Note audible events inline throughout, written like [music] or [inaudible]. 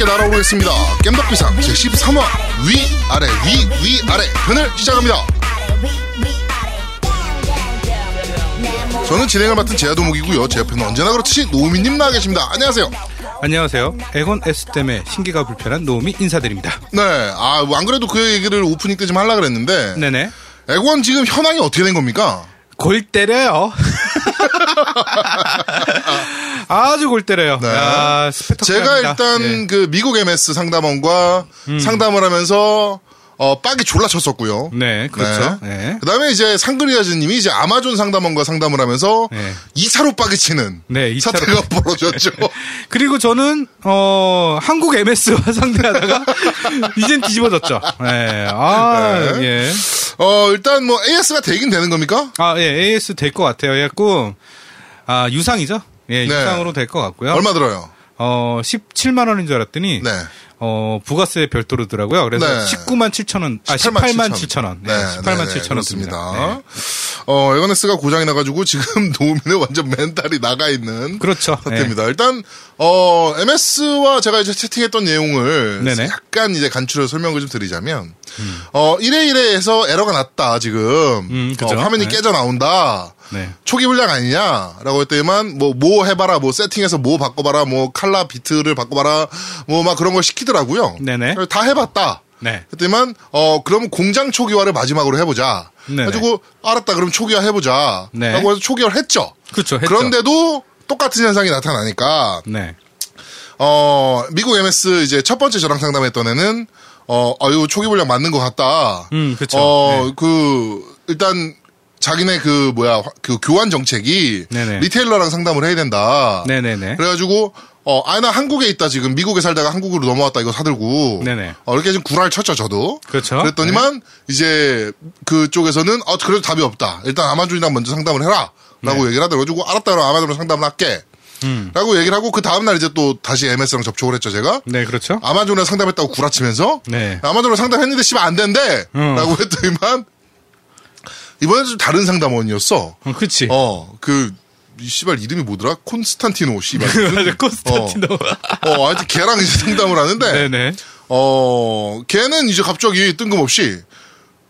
함께 날아오르겠습니다. 겜덕비상 제13화 위, 아래, 위, 위, 아래 편을 시작합니다. 저는 진행을 맡은 제아도목이고요. 제 옆에는 언제나 그렇듯이 노우미님 나와 계십니다. 안녕하세요. 안녕하세요. 에곤 S 때문에 신기가 불편한 노움이 인사드립니다. 네, 아, 안 그래도 그 얘기를 오프닝 때 좀 하려고 그랬는데. 네네. 에곤 지금 현황이 어떻게 된 겁니까? 골 때려요. [laughs] 아주 골 때려요. 네. 야. 제가 일단 예. 그 미국 MS 상담원과 상담을 하면서 어, 빡이 졸라 쳤었고요. 네, 그렇죠. 네. 그 다음에 이제 상그리아즈님이 이제 아마존 상담원과 상담을 하면서 네. 2차로 빡이 치는 네, 이차로 사태가 벌어졌죠. [laughs] 그리고 저는 어 한국 MS와 [laughs] 상대하다가 이젠 뒤집어졌죠. 네. 아, 네. 예. 어, 일단 뭐 AS가 되긴 되는 겁니까? 아, 예. AS 될 것 같아요. 그래갖고 아, 유상이죠? 예, 네. 유상으로 될 것 같고요. 얼마 들어요? 어, 17만 원인 줄 알았더니 네. 어, 부가세 별도로 더라고요. 그래서 네. 19만 7천 원, 아, 18만 7천 원. 네, 18만 7천 원 듭니다. 어, 엑원S가 고장이 나가지고 지금 [laughs] 노우미는 완전 멘탈이 나가 있는 그렇죠. 사태입니다. 일단 어 MS와 제가 이제 채팅했던 내용을 네네. 약간 이제 간추려 설명을 좀 드리자면 어 1회 1회에서 에러가 났다 지금 음, 그죠. 어, 화면이 네. 깨져 나온다. 네. 초기 분량 아니냐라고 했더니만 뭐 뭐 해봐라 뭐 세팅해서 뭐 바꿔봐라 뭐 칼라 비트를 바꿔봐라 뭐 막 그런 걸 시키더라고요. 네네. 다 해봤다. 네. 그랬더니만 어 그럼 공장 초기화를 마지막으로 해보자. 네네. 가지고 알았다 그럼 초기화 해보자. 네. 라고 해서 초기화를 했죠. 그렇죠. 했죠. 그런데도 똑같은 현상이 나타나니까 네. 어 미국 MS 이제 첫 번째 저랑 상담했던 애는 어 아유 초기 분량 맞는 것 같다. 음, 그쵸. 어그 일단 자기네 그 뭐야 그 교환 정책이 네네. 리테일러랑 상담을 해야 된다. 네네네. 그래가지고 어, 아, 나 한국에 있다, 지금. 미국에 살다가 한국으로 넘어왔다, 이거 사들고. 네네. 어, 이렇게 좀 구라를 쳤죠, 저도. 그렇죠. 그랬더니만, 이제, 그쪽에서는, 어, 그래도 답이 없다. 일단 아마존이랑 먼저 상담을 해라. 라고 얘기를 하더라고요. 그래가지고, 알았다, 그럼 아마존으로 상담을 할게. 네. 음. 라고 얘기를 하고, 그 다음날 이제 또 다시 MS랑 접촉을 했죠, 제가. 네, 그렇죠. 아마존에 상담했다고 구라치면서. 네. 아마존으로 상담했는데, 씨발, 안 된대. 어. 라고 [laughs] 했더니만, 이번엔 좀 다른 상담원이었어. 어, 그치. 어, 그, 이 씨발 이름이 뭐더라? 콘스탄티노 씨발. [laughs] 맞아, 콘스탄티노. 어, 어, 하여튼 걔랑 이제 상담을 하는데, 네네. 어, 걔는 이제 갑자기 뜬금없이,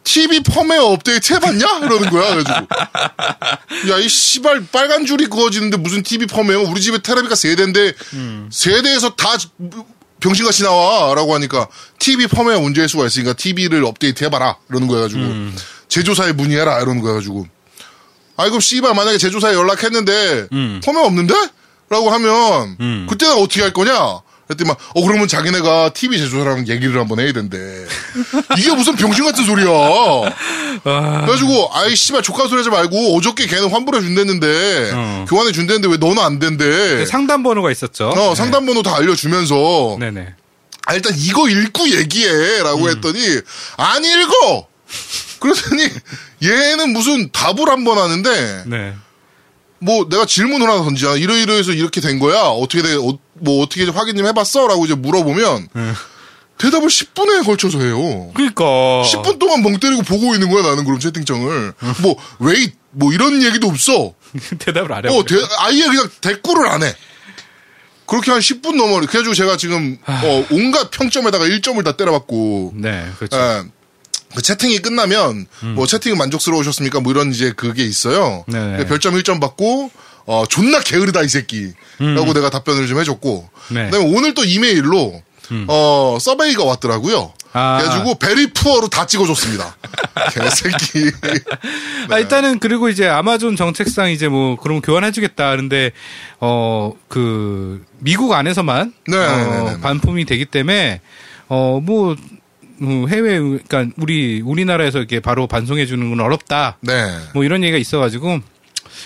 TV 펌웨어 업데이트 해봤냐? 이러는 거야. 그래가지고. 야, 이 씨발 빨간 줄이 그어지는데 무슨 TV 펌웨어? 우리 집에 테레비가 세 대인데, 세 대에서 다 병신같이 나와. 라고 하니까, TV 펌웨어 문제일 수가 있으니까 TV를 업데이트 해봐라. 이러는 거야. 가지고. 제조사에 문의해라. 이러는 거야. 가지고. 아이고, 씨발, 만약에 제조사에 연락했는데, 펌웨어 없는데? 라고 하면, 그때 나 어떻게 할 거냐? 그랬더니 막, 어, 그러면 자기네가 TV 제조사랑 얘기를 한번 해야 된대. 이게 무슨 병신 같은 소리야. 아, 그래가지고, 아이, 씨발, 조카 소리 하지 말고, 어저께 걔는 환불해 준댔는데, 어. 교환해 준댔는데 왜 너는 안 된대. 상담 번호가 있었죠. 어, 상담번호 다 알려주면서, 네네. 아, 일단 이거 읽고 얘기해. 라고 음. 했더니, 안 읽어! 그러더니, 얘는 무슨 답을 한 번 하는데, 네. 뭐 내가 질문을 하나 던지잖아. 이러이러해서 이렇게 된 거야. 어떻게 돼? 어, 뭐 어떻게 확인 좀 해봤어? 라고 이제 물어보면 대답을 10분에 걸쳐서 해요. 그니까. 10분 동안 멍 때리고 보고 있는 거야 나는 그럼 채팅창을. 뭐 웨이 뭐 이런 얘기도 없어. [laughs] 대답을 안 해. 어 대- 아예 그냥 대꾸를 안 해. 그렇게 한 10분 넘어. 그래가지고 제가 지금 어, 온갖 평점에다가 1점을 다 때려봤고. 네, 그렇죠. 예. 그 채팅이 끝나면 뭐 채팅 만족스러우셨습니까? 뭐 이런 이제 그게 있어요. 음. 네네. 그 별점 1점 받고 어 존나 게으르다 이 새끼라고 내가 답변을 좀 해줬고. 음. 네. 음. 그다음에 오늘 또 이메일로 어 서베이가 왔더라고요. 아. 그래가지고 베리 푸어로 다 찍어줬습니다. [laughs] 개새끼. 아, 일단은 그리고 이제 아마존 정책상 이제 뭐 그럼 교환해주겠다. 그런데 어 그 미국 안에서만 네, 어, 네, 네, 네. 반품이 되기 때문에 어뭐 해외 그러니까 우리 우리나라에서 이렇게 바로 반송해 주는 건 어렵다. 네. 뭐 이런 얘기가 있어가지고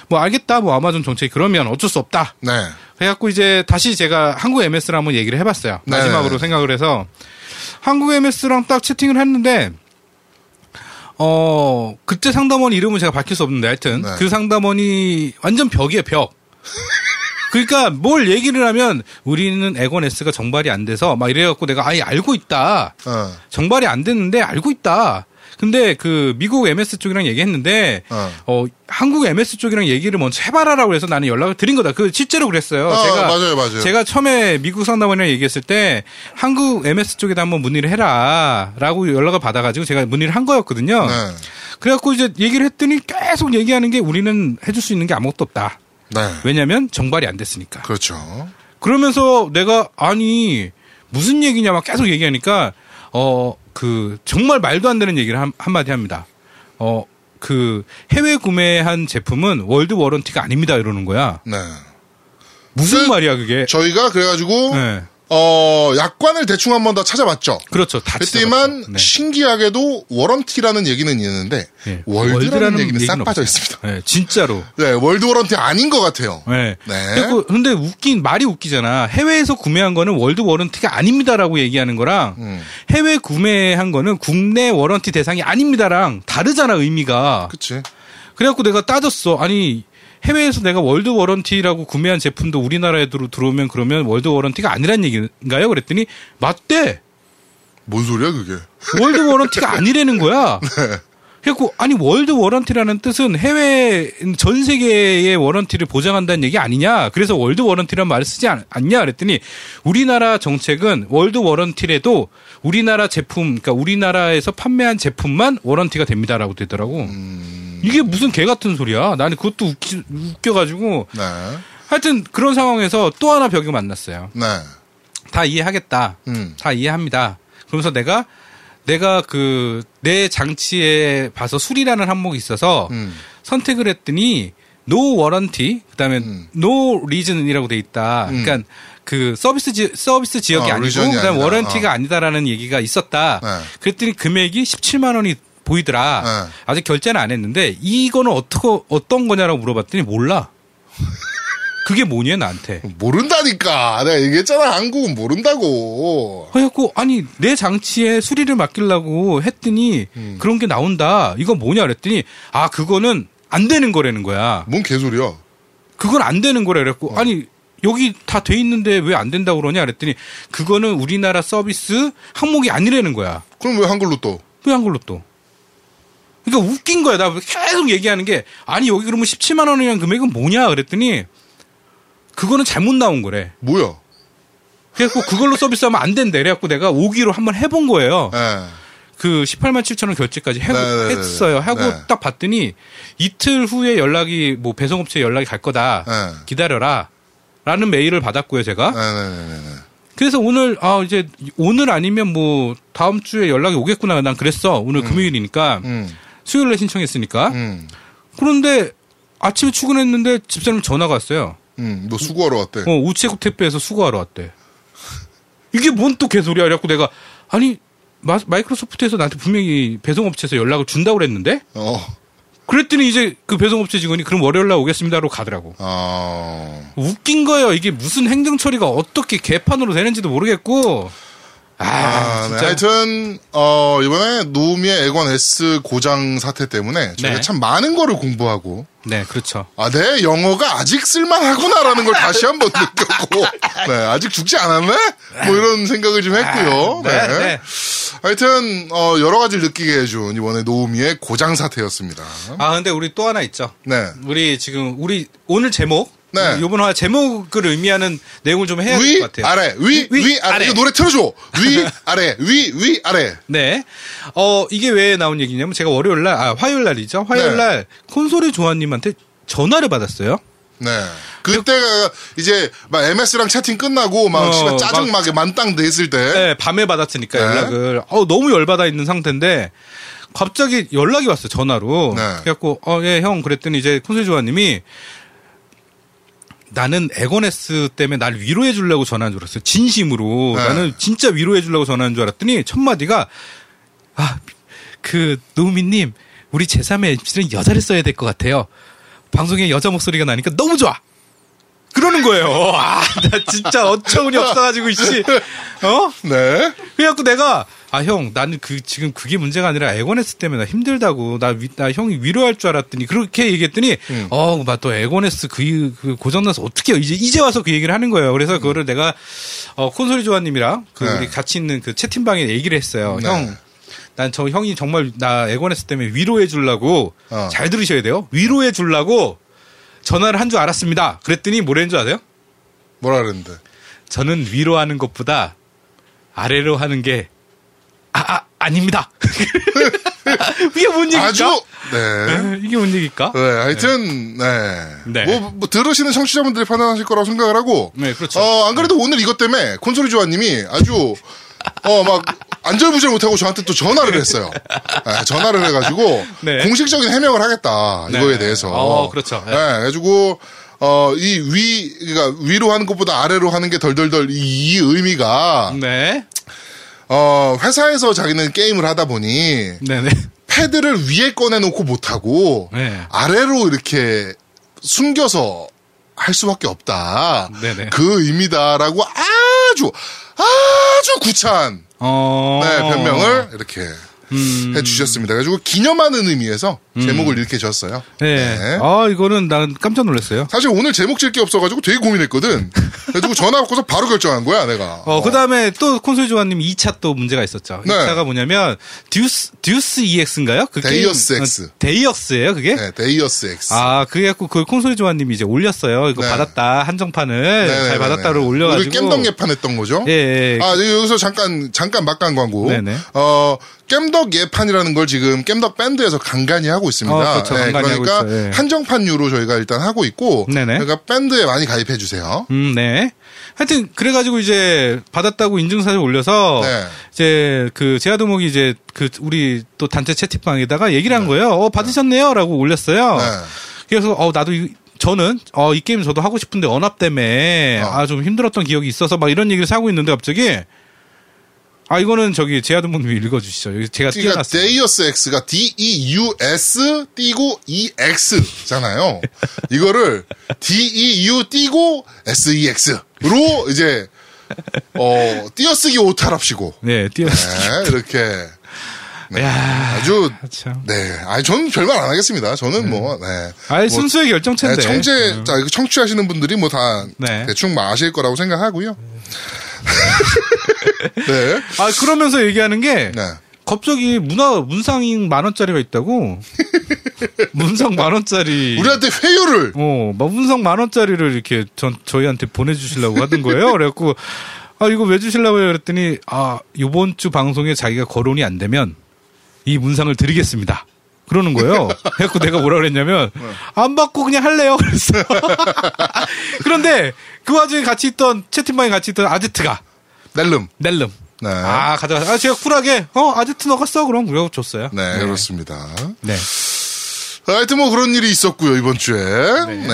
뭐 알겠다. 뭐 아마존 정책이 그러면 어쩔 수 없다. 네. 그래갖고 이제 다시 제가 한국 MS를 한번 얘기를 해봤어요. 네. 마지막으로 생각을 해서 한국 MS랑 딱 채팅을 했는데 어 그때 상담원 이름은 제가 밝힐 수 없는데 하여튼 네. 그 상담원이 완전 벽이에요 벽. 그러니까 뭘 얘기를 하면 우리는 에건 S가 정발이 안 돼서 막 이래갖고 내가 아예 알고 있다. 어. 정발이 안 됐는데 알고 있다. 근데 그 미국 MS 쪽이랑 얘기했는데 어. 어 한국 MS 쪽이랑 얘기를 먼저 해봐라라고 해서 나는 연락을 드린 거다. 그 실제로 그랬어요. 아, 제가 맞아요, 맞아요. 제가 처음에 미국 상담원이랑 얘기했을 때 한국 MS 쪽에다 한번 문의를 해라라고 연락을 받아가지고 제가 문의를 한 거였거든요. 네. 그래갖고 이제 얘기를 했더니 계속 얘기하는 게 우리는 해줄 수 있는 게 아무것도 없다. 네. 왜냐하면 정발이 안 됐으니까. 그렇죠. 그러면서 내가 아니 무슨 얘기냐 막 계속 얘기하니까 어 그 정말 말도 안 되는 얘기를 한, 한마디 합니다. 어 그 해외 구매한 제품은 월드 워런티가 아닙니다 이러는 거야. 네. 무슨 그- 말이야 그게? 저희가 그래가지고 네. 어 약관을 대충 한 번 더 찾아봤죠. 그렇죠. 다 찢어졌죠. 네. 신기하게도 warranty라는 얘기는 있는데 네. world라는 얘기는 싹 얘기는 빠져. 있습니다. 네, 진짜로. 네, world warranty 아닌 것 같아요. 네. 네. 그리고 근데 웃긴 말이 웃기잖아. 해외에서 구매한 거는 world warranty가 아닙니다라고 얘기하는 거랑 음. 해외 구매한 거는 국내 warranty 대상이 아닙니다랑 다르잖아 의미가. 그치. 그래갖고 내가 따졌어. 아니 해외에서 내가 world warranty라고 구매한 제품도 우리나라에 들어, 들어오면 그러면 world warranty가 아니란 얘기인가요? 그랬더니 맞대. 뭔 소리야, 그게? world [laughs] warranty가 아니라는 거야. 네. 그래갖고 아니 world warranty라는 뜻은 해외 전 세계의 warranty를 보장한다는 얘기 아니냐? 그래서 world warranty라는 말을 쓰지 않, 냐 그랬더니 우리나라 정책은 world warranty래도 우리나라 제품, 그러니까 우리나라에서 판매한 제품만 warranty가 됩니다라고 되더라고. 음. 이게 무슨 개 같은 소리야? 나는 그것도 웃기, 웃겨가지고 네. 하여튼 그런 상황에서 또 하나 벽이 만났어요. 네. 다 이해하겠다. 음. 다 이해합니다. 그러면서 내가 내가 그 내 장치에 봐서 수리라는 항목이 있어서 음. 선택을 했더니 no warranty 그다음에 음. no reason이라고 돼 있다. 음. 그러니까 그 서비스 지, 서비스 지역이 어, 아니고 아니다. 워런티가 어. 아니다라는 얘기가 있었다. 네. 그랬더니 금액이 17만 원이 보이더라. 네. 아직 결제는 안 했는데 이거는 어떻게 어떤 거냐라고 물어봤더니 몰라. 그게 뭐냐 나한테. 모른다니까. 내가 얘기했잖아. 한국은 모른다고. 그래갖고 아니 내 장치에 수리를 맡기려고 했더니 음. 그런 게 나온다. 이거 뭐냐 그랬더니 아 그거는 안 되는 거라는 거야. 뭔 개소리야. 그건 안 되는 거래 그랬고 어. 아니 여기 다 돼 있는데 왜 안 된다고 그러냐 그랬더니 그거는 우리나라 서비스 항목이 아니라는 거야. 그럼 왜 한글로 또? 왜 한글로 또? 그러니까 웃긴 거야. 나 계속 얘기하는 게 아니 여기 그러면 17만 원이라는 금액은 뭐냐 그랬더니 그거는 잘못 나온 거래. 뭐야? 그래갖고 그걸로 서비스하면 안 된대. 그래갖고 내가 오기로 한번 해본 거예요. 예. 그 18만 7천 원 결제까지 해, 네네네네. 했어요. 하고 네. 딱 봤더니 이틀 후에 연락이 뭐 배송업체에 연락이 갈 거다. 네. 기다려라. 라는 메일을 받았고요, 제가. 네네네네. 그래서 오늘 아 이제 오늘 아니면 뭐 다음 주에 연락이 오겠구나. 난 그랬어. 오늘 금요일이니까 음. 수요일에 신청했으니까. 음. 그런데 아침에 출근했는데 집사님 전화가 왔어요. 음. 너 수고하러 왔대. 어, 우체국 택배에서 수거하러 왔대. 이게 뭔 또 개소리야. 그래갖고 내가 아니 마, 마이크로소프트에서 나한테 분명히 배송업체에서 연락을 준다고 그랬는데 어. 그랬더니 이제 그 배송업체 직원이 그럼 월요일 날 오겠습니다로 가더라고. 아. 웃긴 거예요. 이게 무슨 행정 처리가 어떻게 개판으로 되는지도 모르겠고. 아, 아, 네. 하여튼 어 이번에 노미의 에건 S 고장 사태 때문에 저희가 네. 참 많은 거를 공부하고 네, 그렇죠. 아, 내 영어가 아직 쓸만하구나라는 걸 다시 한번 [laughs] 느꼈고, 네, 아직 죽지 않았네? 뭐 이런 생각을 좀 했고요. 네, 네. 네. 하여튼, 어, 여러 가지를 느끼게 해준 이번에 노우미의 고장 사태였습니다. 아, 근데 우리 또 하나 있죠. 네. 우리 지금 우리 오늘 제목 네. 요번 화 제목을 의미하는 내용을 좀 해야 될 위, 것 같아요. 아래, 위, 위, 위, 아래. 아래. 이거 노래 틀어줘. 위, [laughs] 아래, 위, 위, 아래. 네. 어, 이게 왜 나온 얘기냐면 제가 월요일 날, 아, 화요일 날이죠. 화요일 네. 날 콘솔의 조아님한테 전화를 받았어요. 네. 그때가 이제 막 MS랑 채팅 끝나고 막 어, 씨발 짜증나게 만땅 냈을 때. 네, 밤에 받았으니까 네. 연락을. 어, 너무 열받아 있는 상태인데 갑자기 연락이 왔어요. 전화로. 네. 그래갖고, 어, 예, 형. 그랬더니 이제 콘솔 조아님이 나는 에고네스 때문에 날 위로해 주려고 전화한 줄 알았어요. 진심으로. 네. 나는 진짜 위로해 주려고 전화한 줄 알았더니 첫 마디가 아, 그 노우미님 우리 제3의 MC는 여자를 써야 될 것 같아요. 방송에 여자 목소리가 나니까 너무 좋아. 그러는 거예요. 아, 나 진짜 어처구니 없어가지고 씨. 어? 네. 그래갖고 내가 아 형 나는 그 지금 그게 문제가 아니라 에고네스 때문에 나 힘들다고 나, 위- 나 형이 위로할 줄 알았더니 그렇게 얘기했더니 음. 어맞또 에고네스 그, 그 고장나서 어떻게? 이제 이제 와서 그 얘기를 하는 거예요. 그래서 그거를 내가 어 콘솔이 조아님이랑 그 네. 우리 같이 있는 그 채팅방에 얘기를 했어요. 네. 형 난 저 형이 정말 나 애권했을 때문에 위로해 주려고 어. 잘 들으셔야 돼요. 위로해 주려고 전화를 한 줄 알았습니다. 그랬더니 뭐라는 줄 아세요? 뭐라 그랬는데. 저는 위로 하는 것보다 아래로 하는 게 아, 아 아닙니다. [laughs] 이게 뭔 얘기일까? 아주, 네. 네, 이게 뭔 얘기일까? 네, 하여튼, 네. 네. 뭐, 뭐, 들으시는 청취자분들이 판단하실 거라고 생각을 하고. 네, 그렇죠. 어, 안 그래도 오늘 이것 때문에 콘솔이 조아님이 아주, 어, 막, 안절부절 못하고 저한테 또 전화를 했어요. 네, [laughs] 전화를 해가지고, 네. 공식적인 해명을 하겠다, 네. 이거에 대해서. 어, 그렇죠. 네. 네. 그래가지고, 어, 이 위, 그러니까 위로 하는 것보다 아래로 하는 게 덜덜덜 이, 이 의미가, 네. 어, 회사에서 자기는 게임을 하다 보니, 네네. 패드를 위에 꺼내놓고 못하고, 네. 아래로 이렇게 숨겨서 할 수밖에 없다. 네네. 그 의미다라고 아주, 아주 구차한, 어. 네, 변명을 이렇게 음. 해주셨습니다. 그래가지고 기념하는 의미에서 제목을 이렇게 졌어요. 네. 네. 아, 이거는 난 깜짝 놀랐어요. 사실 오늘 제목 질 게 없어가지고 되게 고민했거든. 그래가지고 [laughs] 전화 받고서 바로 결정한 거야, 내가. 어, 그 다음에 또 콘솔 조아님 2차 또 문제가 있었죠. 네. 2차가 뭐냐면, Deus, Deus EX인가요? 그 Deus 게임, X. 어, Deus예요 그게? 네, Deus X. 아, 그래갖고 그 콘솔 조아님이 이제 올렸어요. 이거 네. 받았다. 한정판을. 네네네네. 잘 받았다를 올려가지고. 우리 겜덕 예판 했던 거죠? 예, 예. 아, 네, 여기서 잠깐, 잠깐 막간 광고. 네네. 어, 겜덕 예판이라는 걸 지금 겜덕 밴드에서 간간히 하고 있습니다. 어, 그렇죠. 간간히 그러니까 하고 있어요. 예. 한정판유로 저희가 일단 하고 있고. 네네. 그러니까 밴드에 많이 가입해 주세요. 음, 네. 하여튼 그래가지고 이제 받았다고 인증사진 올려서 네. 이제 그 제아도목이 이제 그 우리 또 단체 채팅방에다가 얘기를 한 거예요. 어 받으셨네요라고 올렸어요. 네. 그래서 어 나도 이, 저는 어 이 게임 저도 하고 싶은데 언압 때문에 어. 아좀 힘들었던 기억이 있어서 막 이런 얘기를 하고 있는데 갑자기 아 이거는 저기 제아도목님이 읽어주시죠. 여기 제가 그러니까 띄워놨어요. Deus X가 D-E-U-S 띄고 E-X-잖아요. 이거를 D-E-U 띄고 S-E-X로 이제, 어, 띄어쓰기 오타랍시고. 네 띄워. 네, 이렇게. 네, 야 아주, 참. 네. 아니, 저는 별말 안 하겠습니다. 저는 뭐, 네. 아예 뭐, 순수의 결정체인데. 네, 청취, 자, 이거 청취하시는 분들이 뭐다 네. 대충 뭐 아실 거라고 생각하고요. [laughs] 네. 아 그러면서 얘기하는 게 네. 갑자기 문화 문상인 만 원짜리가 있다고. [laughs] 문상 만 원짜리. 우리한테 회유를 어, 막 문상 만 원짜리를 이렇게 전 저희한테 보내주시려고 하던 거예요. 그래갖고 아 이거 왜 주시려고요? 그랬더니 아 이번 주 방송에 자기가 거론이 안 되면 이 문상을 드리겠습니다. 그러는 거예요. [laughs] 그래갖고 내가 뭐라 그랬냐면 안 받고 그냥 할래요. [laughs] 그랬어요. 그런데 그 와중에 같이 있던 채팅방에 같이 있던 아제트가 낼름. 넬름. 네. 아 가져가. 아 제가 쿨하게 어 아제트 너가 써 그럼 그러고 줬어요. 네, 그렇습니다. 네. 하여튼 뭐 그런 일이 있었고요, 이번 주에. 네.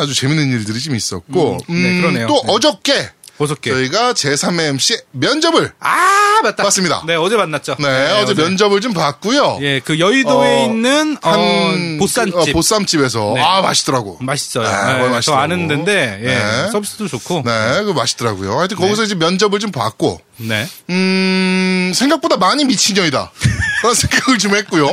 아주 재밌는 일들이 좀 있었고. 음, 네, 그러네요. 또 네. 어저께 어저께. 저희가 제3회 MC 면접을 아 맞다. 봤습니다. 네 어제 만났죠. 네, 어제 면접을 좀 봤고요. 예, 그 여의도에 어, 있는 어, 한 보쌈집 어, 보쌈집에서 네. 아 맛있더라고. 맛있어요. 네, 네, 저. 아는 데인데 예, 네. 서비스도 좋고. 네, 그 맛있더라고요. 하여튼 거기서 이제 면접을 좀 봤고, 네. 음, 생각보다 많이 미친년이다. 그런 생각을 좀 했고요.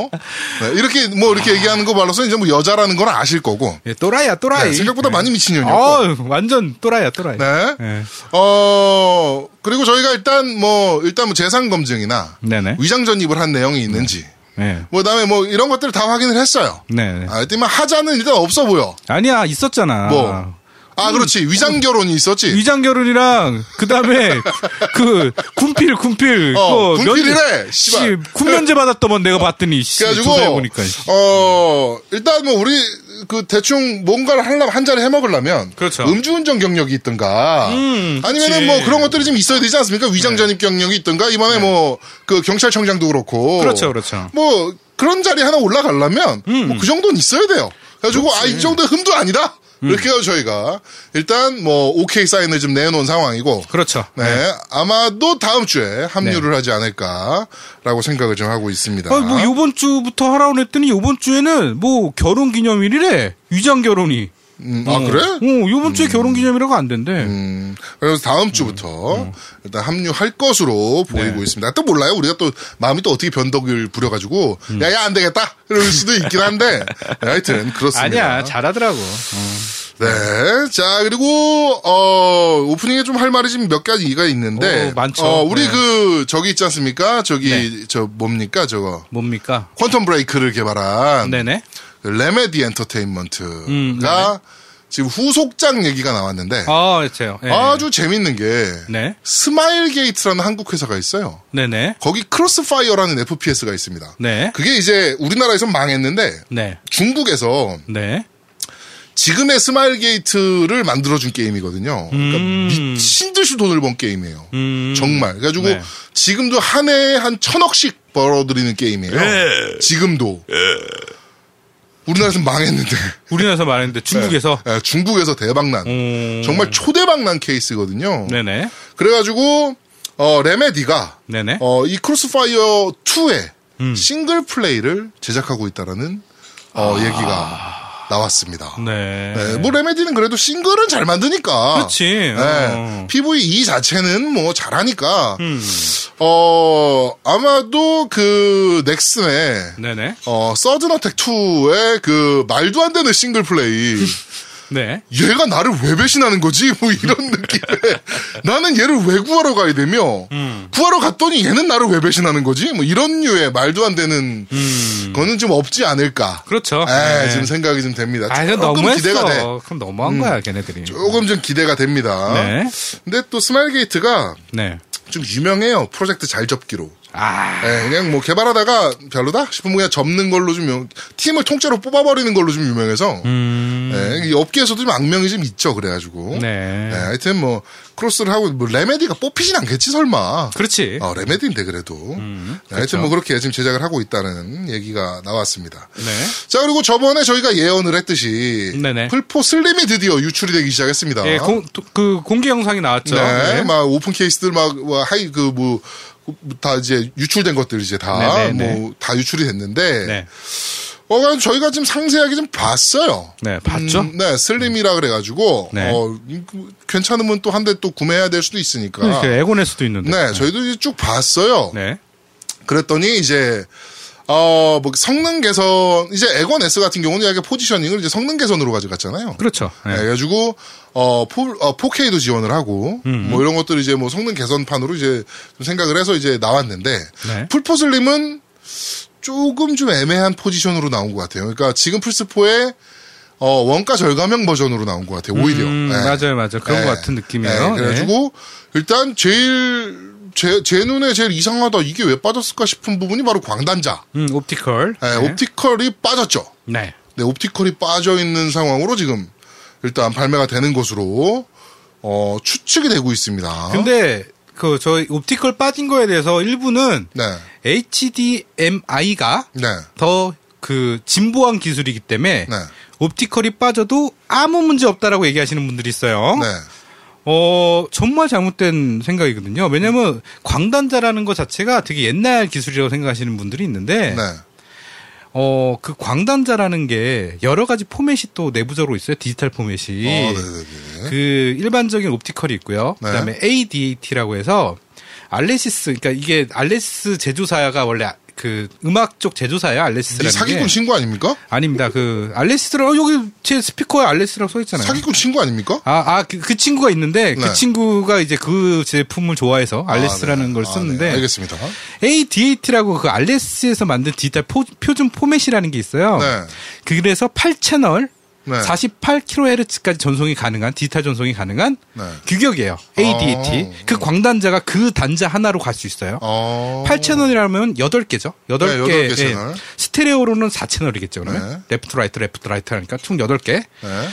네, 이렇게 뭐 이렇게 얘기하는 거 말로서 이제 뭐 여자라는 건 아실 거고. 예, 또라이야 또라이. 네, 생각보다 많이 미친 년이었고. 어, 완전 또라이야 또라이. 네. 네. 어, 그리고 저희가 일단 뭐, 일단 뭐 재산 검증이나 네네. 위장 전입을 한 내용이 있는지, 네. 뭐, 그다음에 뭐 이런 것들을 다 확인을 했어요. 네. 아, 일단 하자는 일단 없어 보여. 아니야 있었잖아. 뭐. 아, 그렇지. 위장 결혼이 있었지. 위장 결혼이랑 그다음에 [laughs] 그 군필 군필 어, 그거 군필이래, 면- 씨발. 씨, 군면제 받았더만 내가 봤더니 씨, 그래가지고, 보니까 어, 일단 뭐 우리, 그 대충 뭔가를 하려면 한 잔을 해 먹으려면 그렇죠. 음주운전 경력이 있든가 음, 아니면은. 뭐 그런 것들이 좀 있어야 되지 않습니까? 위장 전입 경력이 있든가 이번에 뭐그 경찰청장도 그렇고 그렇죠, 그렇죠. 뭐 그런 자리 하나 올라가려면 뭐그 정도는 있어야 돼요. 그래가지고 아 이 정도 흠도 아니다. 이렇게 해서 저희가 일단 뭐 오케이 사인을 좀 내놓은 상황이고 그렇죠. 네, 아마도 다음 주에 합류를 하지 않을까라고 생각을 좀 하고 있습니다. 아, 뭐 요번 주부터 하라고 했더니 요번 주에는 뭐 결혼 기념일이래. 위장 결혼이. 음, 아 그래? 어, 요번 주에 결혼 기념일이라고 안 된대. 음, 그래서 다음 주부터 일단 합류할 것으로 보이고 있습니다. 또 몰라요. 우리가 또 마음이 또 어떻게 변덕을 부려가지고 야 야 안 되겠다 이럴 수도 있긴 한데 [laughs] 네, 하여튼 그렇습니다. 아니야, 잘하더라고. 네. 자, 그리고, 어, 오프닝에 좀 할 말이 지금 몇 가지가 있는데. 오, 많죠. 어, 우리 네. 그, 저기 있지 않습니까? 저기, 네. 저, 뭡니까? 저거. 뭡니까? Quantum Break를 개발한. 네네. 그 Remedy Entertainment가 음. 지금 후속작 얘기가 나왔는데. 아, 그렇죠. 네. 아주 재밌는 게. 네. 스마일 게이트라는 한국 회사가 있어요. 네네. 거기 CrossFire라는 FPS가 있습니다. 네. 그게 이제 우리나라에서 망했는데 네. 중국에서 네. 지금의 스마일 게이트를 만들어준 게임이거든요. 그러니까 음. 미친 듯이 돈을 번 게임이에요. 음. 정말. 그래가지고 네. 지금도 한 해에 한 천억씩 벌어들이는 게임이에요. 네. 지금도. 우리나라에서 망했는데. 우리나라에서 망했는데 중국에서. 네, 중국에서 대박난. 음. 정말 초대박난 케이스거든요. 네네. 그래가지고 어, Remedy가 네네. 어, 이 CrossFire 2의 음. 싱글 플레이를 제작하고 있다라는 어, 아. 얘기가 나왔습니다. 네. 네, 뭐 레메디는 그래도 싱글은 잘 만드니까. 그렇지. 네, 어. PVE 자체는 뭐 잘하니까. 음. 어 아마도 그 넥슨의 네네. 어 서든 어택 2의 그 말도 안 되는 싱글 플레이. [laughs] 네. 얘가 나를 왜 배신하는 거지? [laughs] 뭐 이런 느낌에 나는 얘를 왜 구하러 가야 되며 음. 구하러 갔더니 얘는 나를 왜 배신하는 거지? 뭐 이런 류의 말도 안 되는 음. 거는 좀 없지 않을까? 그렇죠. 에, 네. 지금 생각이 좀 됩니다. 아, 조금 너무했어. 기대가 돼. 그럼 너무한 거야, 걔네들이. 조금 좀 기대가 됩니다. 네. 근데 또 스마일 게이트가 네. 좀 유명해요. 프로젝트 잘 접기로. 아. 예, 그냥 뭐 개발하다가 별로다 싶으면 그냥 접는 걸로 좀 유- 팀을 통째로 뽑아버리는 걸로 좀 유명해서 음. 예, 이 업계에서도 좀 악명이 좀 있죠. 그래가지고. 네. 예, 하여튼 뭐 크로스를 하고 뭐 Remedy가 뽑히진 않겠지 설마. 그렇지. 어, Remedy인데 그래도. 음, 예, 하여튼 뭐 그렇게 지금 제작을 하고 있다는 얘기가 나왔습니다. 네. 자 그리고 저번에 저희가 예언을 했듯이 네네. 플포 slim이 드디어 유출이 되기 시작했습니다. 예, 공, 또- 그 공개 영상이 나왔죠. 네, 네. 막 open case들 막 뭐, 하이 그뭐 다 이제 유출된 것들 이제 다 네, 네, 네. 뭐다 유출이 됐는데 네. 어 저희가 좀 상세하게 좀 봤어요. 네, 봤죠? 음, 네, slim이라 그래가지고 네. 어 음, 그, 괜찮으면 또 한 대 또 구매해야 될 수도 있으니까. 그러니까 에고낼 수도 있는데. 네, 저희도 이제 쭉 봤어요. 네. 그랬더니 이제 어, 뭐 성능 개선 이제 엑원 S 같은 경우는 약간 positioning을 이제 성능 개선으로 가져갔잖아요. 그렇죠. 네, 네. 그래가지고 어, 포, 어 4K도 지원을 하고 음. 뭐 이런 것들 이제 뭐 성능 개선판으로 이제 좀 생각을 해서 이제 나왔는데 네. 풀포슬림은 조금 좀 애매한 포지션으로 나온 것 같아요. 그러니까 지금 플스4의 어, 원가 절감형 버전으로 나온 것 같아요. 오히려. 음, 네. 맞아요, 맞아요. 그런 네. 것 같은 느낌이에요. 네, 그래가지고 일단 제일 제, 제 눈에 제일 이상하다 이게 왜 빠졌을까 싶은 부분이 바로 광단자. 네. 음, 옵티컬. 네, 옵티컬이 빠졌죠. 네. 네, 옵티컬이 빠져 있는 상황으로 지금 일단 발매가 되는 것으로 어, 추측이 되고 있습니다. 근데 그 저희 옵티컬 빠진 거에 대해서 일부는 네, HDMI가 네, 더그 진보한 기술이기 때문에 네, 옵티컬이 빠져도 아무 문제 없다라고 얘기하시는 분들이 있어요. 네, 어, 정말 잘못된 생각이거든요. 왜냐면 광단자라는 것 자체가 되게 옛날 기술이라고 생각하시는 분들이 있는데 네, 어, 그 광단자라는 게 여러 가지 포맷이 또 내부적으로 있어요. 디지털 포맷이. 어. 그 일반적인 옵티컬이 있고요. 네. 그다음에 ADAT라고 해서 알레시스 그러니까 이게 알레시스 제조사가 원래 그 음악 쪽 제조사예요. 이 알레시스라는 사기꾼 게 친구 아닙니까? 아닙니다. 그 알레시스라고 여기 제 스피커에 알레시스라고 써 있잖아요. 사기꾼 친구 아닙니까? 아, 아, 그, 그 친구가 있는데, 네. 그 친구가 이제 그 제품을 좋아해서 알레스라는 아, 네. 걸 아, 썼는데, 네, 알겠습니다. ADAT라고 그 Alesis에서 만든 디지털 포, 표준 포맷이라는 게 있어요. 네, 그래서 8채널, 네. 48kHz까지 전송이 가능한, 디지털 전송이 가능한 네. 규격이에요. ADAT. 어. 그 광단자가 그 단자 하나로 갈 수 있어요. 어. 8채널이라면 8개죠. 8개. 네, 여덟 개 채널. 스테레오로는 4채널이겠죠, 그러면. 네. left right, left right 하니까 총 8개. 네.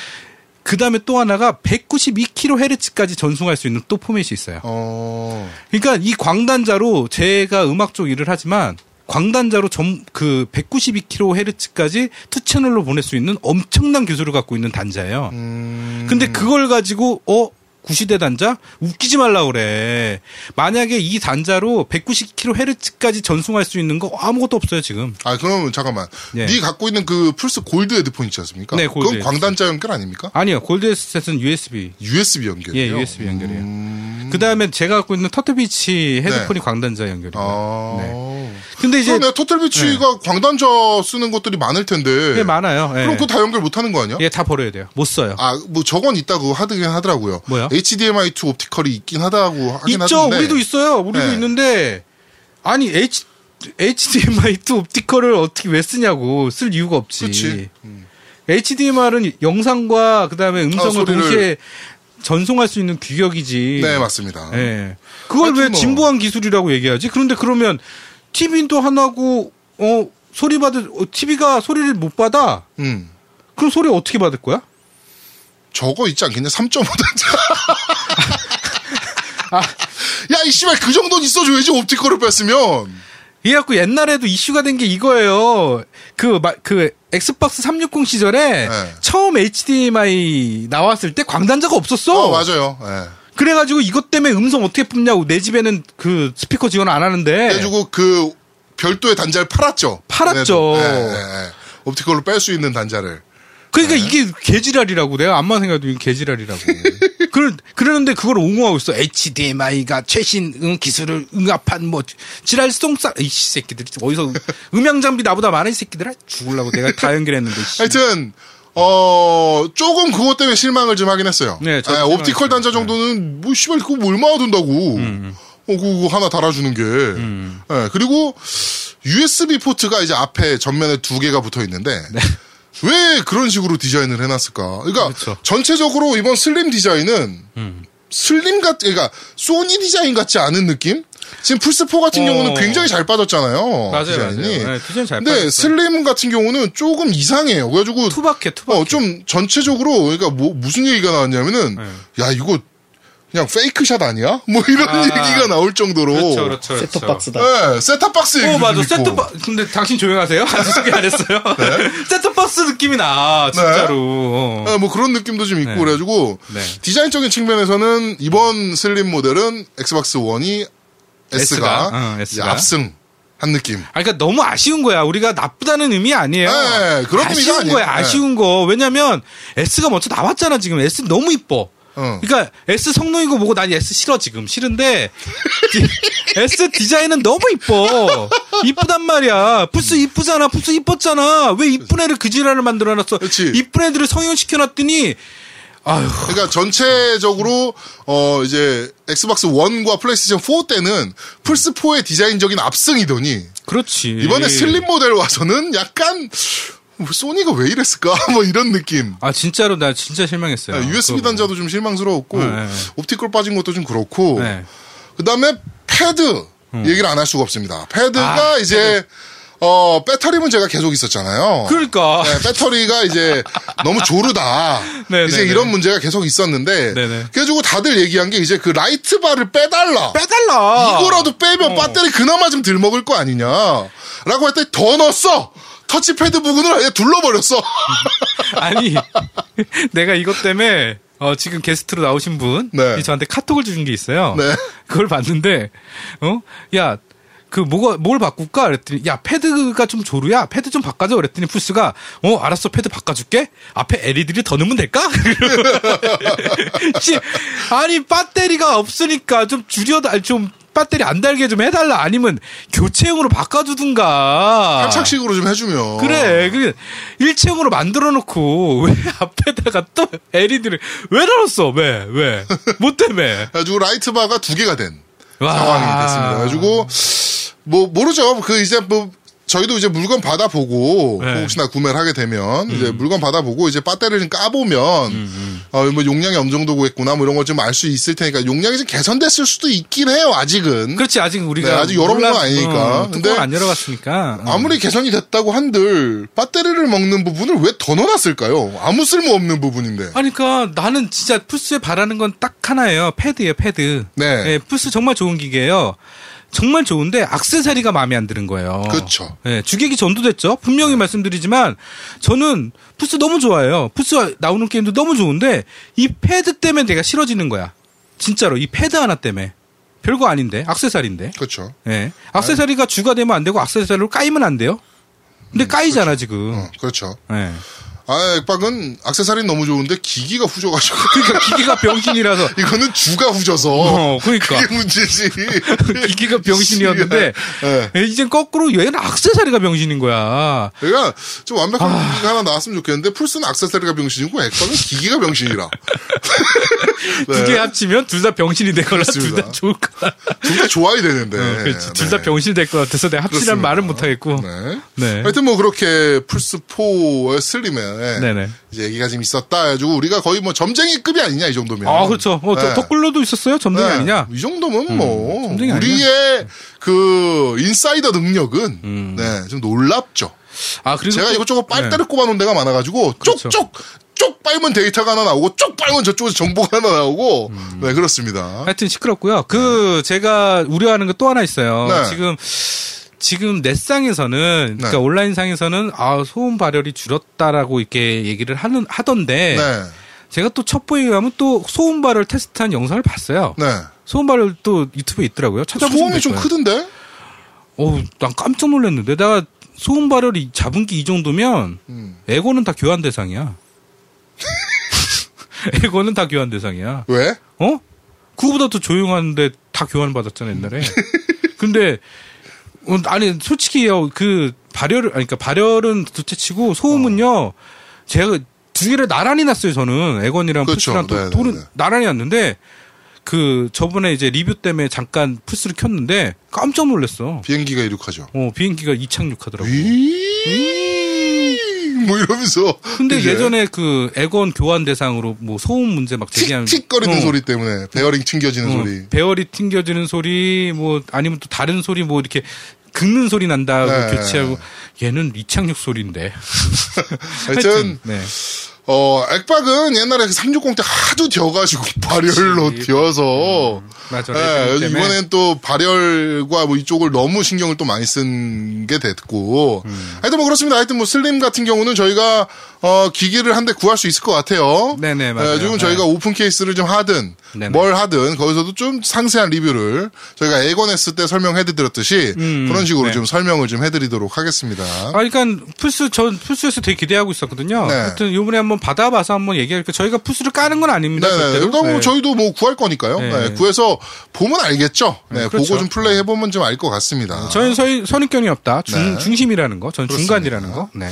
그 다음에 또 하나가 192kHz까지 전송할 수 있는 또 포맷이 있어요. 어. 그러니까 이 광단자로 제가 음악 쪽 일을 하지만 광단자로 전, 그 192kHz까지 two 채널로 보낼 수 있는 엄청난 기술을 갖고 있는 단자예요. 음. 근데 그걸 가지고 어 구시대 단자 웃기지 말라 그래. 만약에 이 단자로 190kHz까지 전송할 수 있는 거 아무것도 없어요 지금. 아, 그러면 잠깐만. 예. 네 갖고 있는 그 플스 골드 헤드폰 있지 않습니까? 네, 골드 그건 광단자 연결 아닙니까? 아니요 골드셋은 USB. USB 연결이에요. 예, USB 연결이에요. 음. 그 다음에 제가 갖고 있는 Turtle Beach 헤드폰이 광단자 연결이고요. 아. 네. 근데 이제 그러네 토틀 비치가 광단자 쓰는 것들이 많을 텐데. 예, 많아요. 예. 그럼 그거 다 연결 못 하는 거 아니야? 예, 다 버려야 돼요. 못 써요. 아, 뭐 저건 있다고 하긴 하더라고요. 뭐요? HDMI2 옵티컬이 있긴 하다고 하긴 있죠. 하던데. 우리도 있어요. 우리도 네. 있는데 아니 H HDMI2 옵티컬을 어떻게 왜 쓰냐고 쓸 이유가 없지. 그치. HDMR은 영상과 그다음에 음성을 아, 동시에 전송할 수 있는 규격이지. 네, 맞습니다. 예. 그걸 왜 뭐. 진보한 기술이라고 얘기하지? 그런데 그러면 TV도 하나고 어 소리 받을 어, TV가 소리를 못 받아. 음. 그럼 소리 어떻게 받을 거야? 저거 있지 않겠냐? 3.5단자. 아. [laughs] 야, 이 씨발 그 정도는 있어줘야지 옵티컬을 뺐으면. 이래갖고 옛날에도 이슈가 된 게 이거예요. 그, 마- 그, 엑스박스 360 시절에 네. 처음 HDMI 나왔을 때 광단자가 없었어. 어, 맞아요. 예. 그래가지고 이것 때문에 음성 어떻게 뽑냐고. 내 집에는 그 스피커 지원 안 하는데. 그래가지고 그 별도의 단자를 팔았죠. 팔았죠. 예. 옵티컬로 뺄 수 있는 단자를. 그러니까 네. 이게 개지랄이라고. 내가 암만 생각해도 이게 개지랄이라고. [laughs] 그러, 그러는데 그걸 옹호하고 있어. HDMI가 최신 응, 기술을 응합한 뭐, 지랄 똥싸, 이씨 새끼들. 어디서 [laughs] 음향 장비 나보다 많아, 이 새끼들아. 죽을라고 내가 다 연결했는데, 씨. 하여튼 어 조금 그것 때문에 실망을 좀 하긴 했어요. 네, 저도 예, optical 실망했어요. 네. 단자 정도는 뭐 씨발 그거 뭐 얼마나 든다고. 음, 어 그거 하나 달아주는 게. 예, 그리고 USB 포트가 이제 앞에 전면에 두 개가 붙어 있는데. 왜 그런 식으로 디자인을 해놨을까? 그러니까 네. 그렇죠. 음. 전체적으로 이번 슬림 디자인은 슬림 같, 그러니까 소니 디자인 같지 않은 느낌? 지금 플스4 같은 어. 경우는 굉장히 잘 빠졌잖아요. 맞아요, 디자인이. 맞아요. 네, 디자인 잘 근데 빠졌어요. 슬림 같은 경우는 조금 이상해요. 그래가지고 투박해, 투박해. 어, 좀 전체적으로 그러니까 뭐 무슨 얘기가 나왔냐면은 네. 야 이거 그냥 fake shot 아니야? 뭐 이런 아. 얘기가 나올 정도로 그렇죠, 그렇죠. 그렇죠. 셋톱박스다. 네, 셋탑박스 얘기도 어, 맞아. 세트박, 근데 당신 조용하세요? [laughs] 아직 소개 안 했어요? [laughs] 네. [laughs] 세트박스 느낌이 나, 진짜로. 어. 네, 뭐 그런 느낌도 좀 있고 네. 그래가지고 네. 디자인적인 측면에서는 이번 슬림 모델은 엑스박스 1이 S가, S가, 어, S가. 압승 한 느낌. 아, 그러니까 너무 아쉬운 거야. 우리가 나쁘다는 의미 아니에요. 네, 그런 의미가 아쉬운 아니에요. 거야, 네. 아쉬운 거. 왜냐면 S가 먼저 나왔잖아, 지금. S 너무 이뻐. 어. 그러니까 S 성능이고 뭐고 난 S 싫어 지금. 싫은데 디- [laughs] S 디자인은 너무 이뻐. 이쁘단 말이야. 플스 이쁘잖아. 플스 이뻤잖아. 왜 이쁜 애를 그 지랄을 만들어놨어? 그치. 이쁜 애들을 성형시켜놨더니 아휴. 그러니까 전체적으로 어 이제 엑스박스 1과 플레이스테이션 4 때는 플스 4의 디자인적인 압승이더니 그렇지. 이번에 슬림 모델 와서는 약간 뭐 소니가 왜 이랬을까 [laughs] 뭐 이런 느낌. 아 진짜로 나 진짜 실망했어요 USB 그거 단자도 좀 실망스러웠고 네, 네. optical 빠진 것도 좀 그렇고. 네. 그다음에 패드 얘기를 안 할 수가 없습니다. 패드가 아, 이제 어 배터리 문제가 계속 있었잖아요. 그러니까 네, 배터리가 이제 너무 조루다. [laughs] 네, 이제 네, 네. 이런 문제가 계속 있었는데 네, 네. 그래가지고 다들 얘기한 게 이제 그 light bar를 빼달라. 빼달라 이거라도 빼면 어. 배터리 그나마 좀 덜 먹을 거 아니냐 라고 했더니 더 넣었어. 터치패드 부분을 아예 둘러버렸어. [laughs] 아니 내가 이것 때문에 어, 지금 게스트로 나오신 분이 네. 저한테 카톡을 주신 게 있어요. 네. 그걸 봤는데 어? 야, 그 뭐가 뭘 바꿀까? 그랬더니 야, 패드가 좀 조루야. 패드 좀 바꿔줘. 그랬더니 플스가 어, 알았어. 패드 바꿔 줄게. 앞에 LED를 더 넣으면 될까? [laughs] 씨, 아니, 배터리가 없으니까 좀 줄여 달좀 배터리 안 달게 좀 해달라. 아니면 교체형으로 바꿔주든가. 탈착식으로 좀 해주면. 그래, 그 일체형으로 만들어 놓고 [laughs] 왜 앞에다가 또 LED를 왜 넣었어? 왜? 왜? 뭐 때문에? 그래가지고 light bar가 두 개가 된 와. 상황이 됐습니다. 그래가지고 뭐 모르죠. 그 이제 뭐 저희도 이제 물건 받아보고 네. 혹시나 구매를 하게 되면 이제 음. 물건 받아보고 이제 배터리를 좀 까보면 어뭐 용량이 어느 정도겠구나 뭐 이런 걸 좀 알 수 있을 테니까 용량이 좀 개선됐을 수도 있긴 해요 아직은. 그렇지 아직 우리가 네, 아직 열어본 몰라- 건 아니니까. 어, 근데 안 열어봤으니까. 어. 아무리 개선이 됐다고 한들 배터리를 먹는 부분을 왜 더 넣어놨을까요? 아무 쓸모 없는 부분인데. 아니, 그니까 나는 진짜 플스에 바라는 건 딱 하나예요. 패드예요, 패드. 네. 예, 플스 정말 좋은 기계예요. 정말 좋은데 악세사리가 마음에 안 드는 거예요. 그쵸. 예, 주객이 전도됐죠. 분명히 말씀드리지만 저는 플스 너무 좋아해요. 플스 나오는 게임도 너무 좋은데 이 패드 때문에 내가 싫어지는 거야. 진짜로 이 패드 하나 때문에. 별거 아닌데 악세사리인데. 그렇죠. 예. 악세사리가 주가 되면 안 되고 악세사리로 까이면 안 돼요. 근데 까이잖아 지금. 어, 그렇죠. 예. 아, 액박은 악세사리 너무 좋은데 기기가 후져가지고. 그러니까 기계가 [laughs] 병신이라서. 이거는 주가 후져서. 어, 그러니까. 그게 문제지. [laughs] 기계가 병신이었는데 [laughs] 예. 이젠 거꾸로 얘는 악세사리가 병신인 거야. 그러니까 좀 완벽한 아. 기기가 하나 나왔으면 좋겠는데 플스는 악세사리가 병신이고 액박은 기기가 병신이라. 네. 두개 합치면 둘 다 병신이 되거나 둘. 다 좋을 거야. 둘다 좋아야 되는데. 어, 그렇지. 둘다 네. 병신이 될 것 같아서 내가 합치란 그렇습니다. 말은 못하겠고. 네. 네. 하여튼 뭐 그렇게 플스4의 슬림에 네네. 이제 얘기가 좀 있었다 해가지고 우리가 거의 뭐 점쟁이급이 아니냐 이 정도면. 아, 그렇죠. 어, 저 네. 덕글로도 있었어요? 점쟁이 네. 아니냐? 이 정도면 뭐 점쟁이 아니냐? 우리의 그 인사이더 능력은 네, 좀 놀랍죠. 아, 그리고 제가 또- 이것저것 네. 빨대를 꼽아놓은 데가 많아가지고 그렇죠. 쪽쪽 쪽 빨면 데이터가 하나 나오고 쪽 빨면 저쪽에서 정보가 하나 나오고 음. 네 그렇습니다. 하여튼 시끄럽고요. 그 제가 우려하는 거또 하나 있어요. 네. 지금 지금 넷상에서는 그러니까 네. 온라인상에서는 아 소음 발열이 줄었다라고 이렇게 얘기를 하는 하던데 네, 제가 또 첩보에 의하면 또 소음 발열 테스트한 영상을 봤어요. 네. 소음 발열 또 유튜브에 있더라고요. 찾아보시면 소음이 될 좀. 크던데? 어우, 난 깜짝 놀랐는데 내가 소음 발열이 잡은기 이 정도면 음. 엑원은 다 교환 대상이야. [laughs] 엑원은 다 교환 대상이야. 왜? 어? 그거보다 더 조용한데 다 교환 받았잖아 옛날에. [laughs] 근데 어, 아니 솔직히요 그 발열을 아니 그러니까 발열은 둘째치고 소음은요 제가 두 개를 나란히 놨어요 저는 엑원이랑 그렇죠. 플스랑 또 네, 네, 돌은 네. 나란히 놨는데 그 저번에 이제 리뷰 때문에 잠깐 플스를 켰는데 깜짝 놀랐어. 비행기가 이륙하죠. 어 비행기가 이착륙하더라고. 뭐 이러면서. 근데 이제 예전에 그 엑원 교환 대상으로 뭐 소음 문제 막 제기하는 틱틱거리는 어. 소리 때문에 베어링 튕겨지는 어, 소리. 배열이 튕겨지는 소리, 뭐, 아니면 또 다른 소리, 뭐, 이렇게 긁는 소리 난다고 네. 교체하고, 얘는 이착륙 소리인데. [laughs] [laughs] 하여튼 네. 어 액박은 옛날에 360 때 하도 데어가지고 [laughs] 발열로 그치. 데어서 맞아. 예. 이번엔 또 발열과 뭐 이쪽을 너무 신경을 또 많이 쓴 게 됐고 음. 하여튼 뭐 그렇습니다. 하여튼 뭐 슬림 같은 경우는 저희가 어 기기를 한 대 구할 수 있을 것 같아요. 네네, 맞아요. 예, 지금 저희가 네. open case를 좀 하든 네네. 뭘 하든 거기서도 좀 상세한 리뷰를 저희가 엑원 했을 때 설명해드렸듯이 음, 그런 식으로 네. 좀 설명을 좀 해드리도록 하겠습니다. 아, 그러니까 플스 전 플스에서 되게 기대하고 있었거든요. 네. 하여튼 이번에 한번 받아봐서 한번 얘기할게요. 저희가 플스를 까는 건 아닙니다. 네네. 일단 뭐 네. 저희도 뭐 구할 거니까요. 네. 네, 구해서 보면 알겠죠. 네, 네, 그렇죠. 보고 좀 플레이 해보면 좀 알 것 같습니다. 저희는 서, 선입견이 없다. 중, 네. 중심이라는 거. 전 그렇습니다. 중간이라는 거. 네.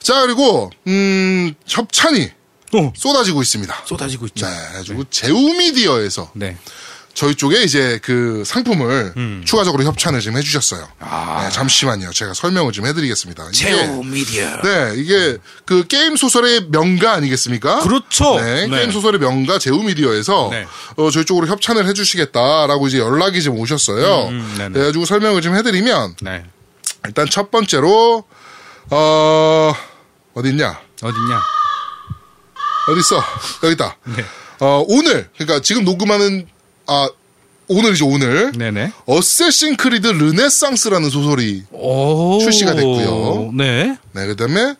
자 그리고 음 협찬이 또 쏟아지고 있습니다. 쏟아지고 있죠. 네, 그래가지고 제우미디어에서 네. 저희 쪽에 이제 그 상품을 음. 추가적으로 협찬을 좀 해주셨어요. 아. 네, 잠시만요. 제가 설명을 좀 해드리겠습니다. 이게- 제오 미디어. 네, 이게 그 게임 소설의 명가 아니겠습니까? 그렇죠. 네, 네. 게임 소설의 명가 제우 미디어에서 네. 어, 저희 쪽으로 협찬을 해주시겠다라고 이제 연락이 좀 오셨어요. 음, 음. 그래가지고 설명을 좀 해드리면 네. 일단 첫 번째로 어 어디 있냐? 어딨냐? 어디 있어? 여기 있다. 네. 어 오늘 그러니까 지금 녹음하는 아 오늘이죠 오늘 네네. 어쌔신 크리드 르네상스라는 소설이 오. 출시가 됐고요. 네. 네 그다음에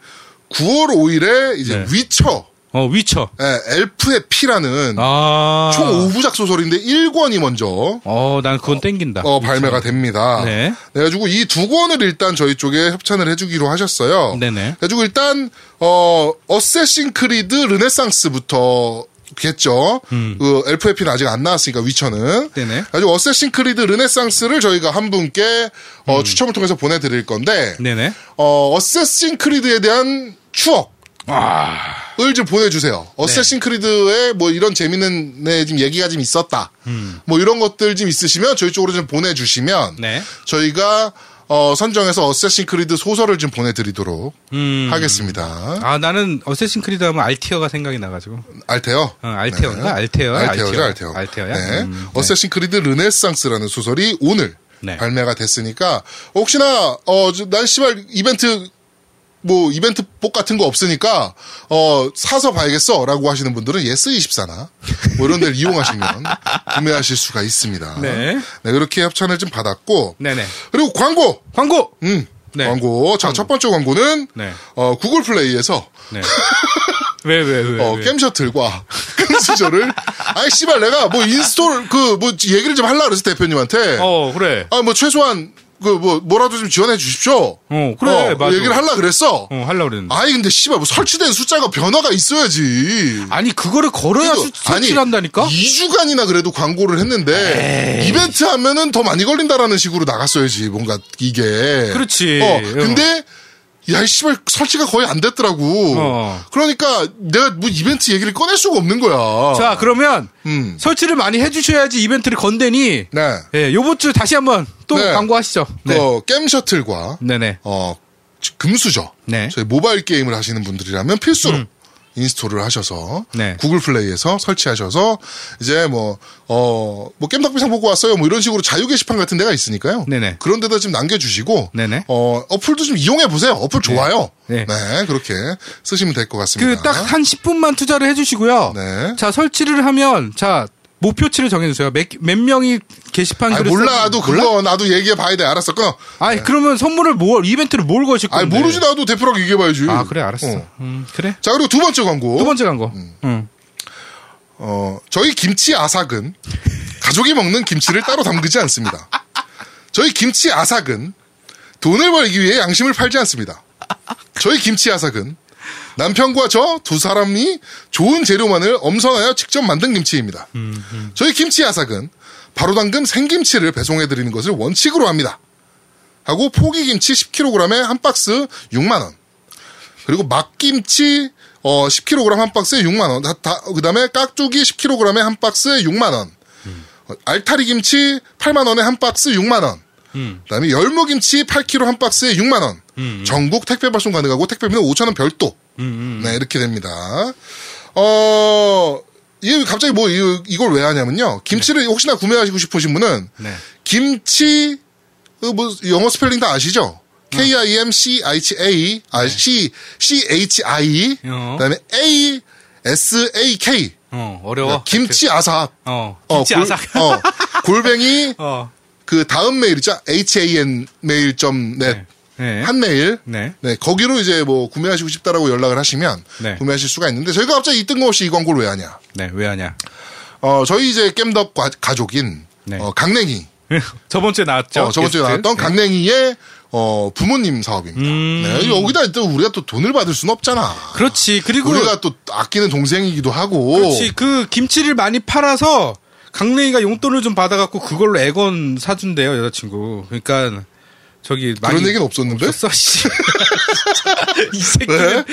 9월 5일에 이제 네. 위쳐 어, 위쳐. 예, 엘프의 피라는 아. 총 5부작 소설인데 1권이 먼저 어, 난 그건 땡긴다. 어, 발매가 됩니다. 네. 그래가지고 이 두 권을 일단 저희 쪽에 협찬을 해주기로 하셨어요. 네네. 그래가지고 일단 어 어쌔신 크리드 르네상스부터 겠죠. 그 엘프의 피는 아직 안 나왔으니까 위쳐는. 음. 네네. 그래가지고 어쌔신 크리드 르네상스를 저희가 한 분께 어, 음. 추첨을 통해서 보내드릴 건데 네네. 어 어쌔신 크리드에 대한 추억. 아. 을좀 보내주세요. 네. 어쌔신 크리드에 뭐 이런 재밌는 네, 지금 얘기가 좀 있었다. 음. 뭐 이런 것들 좀 있으시면 저희 쪽으로 좀 보내주시면 네. 저희가 어, 선정해서 어쌔신 크리드 소설을 좀 보내드리도록 음. 하겠습니다. 아, 나는 어쌔신 크리드 하면 알티어가 생각이 나가지고. 알테어. 어, 알테어인가? 알테어야? 알테어죠, 알테어. 알테어. 알테어야? 네. 음, 네. 어쌔신 크리드 르네상스라는 소설이 오늘 네. 발매가 됐으니까 혹시나 어, 저- 난 씨발 이벤트 뭐 이벤트 복 같은 거 없으니까 어 사서 봐야겠어라고 하시는 분들은 예스 24나 뭐 이런 데를 이용하시면 구매하실 수가 있습니다. 네. 네, 그렇게 협찬을 좀 받았고 네네. 그리고 광고. 광고! 음. 네. 광고. 자, 첫 번째 광고는 네. 어 구글 플레이에서 네. [laughs] 왜, 왜, 왜? 어, 왜? 게임 셔틀과 [laughs] 금수저를 아이 씨발 내가 뭐 install 그 뭐 얘기를 좀 하려고 그래서 대표님한테 어, 그래. 아 뭐 최소한 그 뭐 뭐라도 좀 지원해 주십시오. 어, 그래, 맞아. 얘기를 하려 그랬어. 어, 하려고 그랬는데. 아니 근데 씨발 뭐 설치된 숫자가 변화가 있어야지. 아니, 그거를 걸어야 수- 설치를 한다니까? 2주간이나 그래도 광고를 했는데 이벤트 하면은 더 많이 걸린다라는 식으로 나갔어야지 뭔가 이게. 그렇지. 어, 어. 근데 야, 이 씨발 설치가 거의 안 됐더라고. 어. 그러니까 내가 뭐 이벤트 얘기를 꺼낼 수가 없는 거야. 자, 그러면 음. 설치를 많이 해주셔야지 이벤트를 건다니, 네. 예, 요번 주 다시 한번 또 네. 광고하시죠. 네. 그 게임 셔틀과 네네. 어 금수저. 네. 저희 모바일 게임을 하시는 분들이라면 필수로 install을 하셔서 네. 구글 플레이에서 설치하셔서 이제 뭐 어뭐 겜덕비상 보고 왔어요 뭐 이런 식으로 자유 게시판 같은 데가 있으니까요. 네네. 그런 데다 좀 남겨주시고 네네. 어 어플도 좀 이용해 보세요. 어플 좋아요. 네. 네. 그렇게 쓰시면 될 것 같습니다. 그 딱 한 10분만 투자를 해주시고요. 네. 자, 설치를 하면, 자, 목표치를 정해주세요. 몇, 몇 명이 게시판 아 글을 몰라 써주- 나도 몰라? 그거 나도 얘기해 봐야 돼 알았어 끊어. 아니, 그러면 선물을 뭘, 이벤트를 뭘 거실 아 건데? 모르지 나도 대표라고 얘기해 봐야지. 아, 그래, 알았어. 어. 음, 그래. 자 그리고 두 번째 광고. 두 번째 광고. 음. 응. 어, 저희 김치 아삭은 가족이 먹는 김치를 따로 담그지 않습니다. 저희 김치 아삭은 돈을 벌기 위해 양심을 팔지 않습니다. 저희 김치 아삭은 남편과 저 두 사람이 좋은 재료만을 엄선하여 직접 만든 김치입니다. 저희 김치 아삭은 바로 담근 생김치를 배송해 드리는 것을 원칙으로 합니다. 하고 포기김치 10kg에 한 박스 6만 원. 그리고 막김치 어 10kg 한 박스에 6만 원. 다, 다- 그 다음에 깍두기 10kg에 한 박스에 6만 원. 어, 알타리 김치 8만 원에 한 박스 6만 원. 그다음에 열무김치 8kg 한 박스에 6만 원. 전국 택배 발송 가능하고 택배비는 5천 원 별도. 네 이렇게 됩니다. 어 이게 갑자기 뭐 이- 이걸 왜 하냐면요. 김치를 혹시나 구매하시고 싶으신 분은 네. 김치 그뭐 영어 스펠링 다 아시죠? K I M C H A 아 C C H I 어. 그다음에 A S A K 어, 어려워. 김치 아삭 어, 어, 김치 골- 아삭. 어, 골뱅이 [laughs] 어. 그 다음 메일 있죠? H A N 메일 점 넷. 네. 한 메일. 네. 네, 거기로 이제 뭐 구매하시고 싶다라고 연락을 하시면 네. 구매하실 수가 있는데 저희가 갑자기 이 뜬금없이 이 광고를 왜 하냐? 네, 왜 하냐. 어, 저희 이제 겜덕 과- 가족인 네. 어, 강냉이 [laughs] 저번 주에 나왔죠. 어, 저번 주에. 나왔던 네. 강냉이의 어, 부모님 사업입니다. 음. 네, 여기다 또 우리가 또 돈을 받을 수는 없잖아. 그렇지. 그리고 우리가 또 아끼는 동생이기도 하고. 그렇지. 그 김치를 많이 팔아서 강냉이가 용돈을 좀 받아갖고 그걸로 애건 사준대요 여자친구. 그러니까 저기 그런 얘기는 없었는데? 없었어. [laughs] 씨. 이 새끼 왜? 는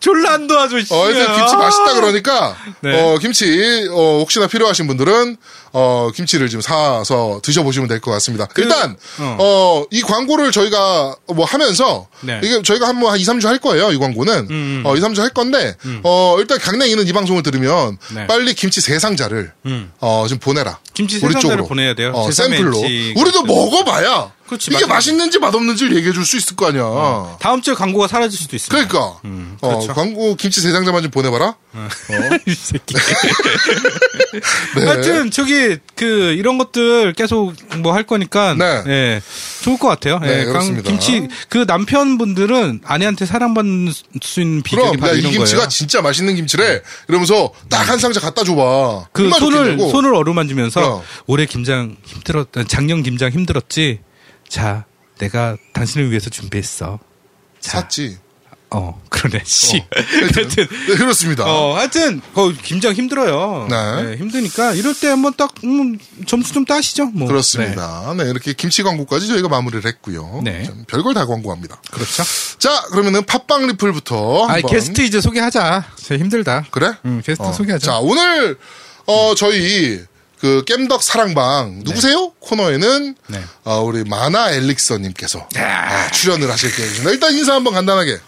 졸라 안 도와줘. 씨. 어, 그래서 김치 맛있다 그러니까, 네. 어, 김치, 어, 혹시나 필요하신 분들은, 어, 김치를 좀 사서 드셔보시면 될 것 같습니다. 일단, 어. 어. 이 광고를 저희가 뭐 하면서, 네. 이게 저희가 한뭐한 2, 3주 할 거예요, 이 광고는. 음. 어, 2, 3주 할 건데, 어, 일단 강냉이는 이 방송을 들으면, 네. 빨리 김치 세 상자를, 음. 어, 좀 보내라. 김치 세 상자를. 보내야 돼요. 어, 샘플로. 우리도 먹어봐야, 그렇지, 이게 맞아. 맛있는지 맛없는지를 얘기해 줄 수 있을 거 아니야. 다음 주에 광고가 사라질 수도 있어. 그러니까, 어, 그렇죠. 광고 김치 세 상자만 좀 보내봐라. [laughs] 이 새끼. [laughs] 네. 하여튼 저기 그 이런 것들 계속 뭐 할 거니까 네. 예, 좋을 것 같아요. 네, 예, 그렇습니다. 김치 그 남편분들은 아내한테 사랑받는 수 있는 비결이 바로 야, 이 이런 김치가 거예요. 네. 진짜 맛있는 김치래. 이러면서 딱 한 상자 갖다 줘봐. 그 손을 좋겠냐고. 손을 어루만지면서 어. 올해 김장 힘들었 작년 김장 힘들었지. 자, 내가 당신을 위해서 준비했어. 자, 샀지. 어 그러네. 씨. 어. 하여튼, 네, 그렇습니다. 어, 하여튼, 거 김장 힘들어요. 네. 네, 힘드니까, 이럴 때 한번 딱, 음, 점수 좀 따시죠, 뭐. 그렇습니다. 네. 이렇게 김치 광고까지 저희가 마무리를 했고요. 네. 좀 별걸 다 광고합니다. 네. 그렇죠. 자, 그러면은 팟빵 리플부터 아, 게스트 이제 소개하자. 진짜 힘들다. 그래? 응, 게스트 어. 소개하자. 자, 오늘 어 저희 그 겜덕 사랑방 누구세요? 코너에는 네. 어, 우리 마나 엘릭서님께서 아, 출연을 하실 계획입니다. 일단 인사 한번 간단하게.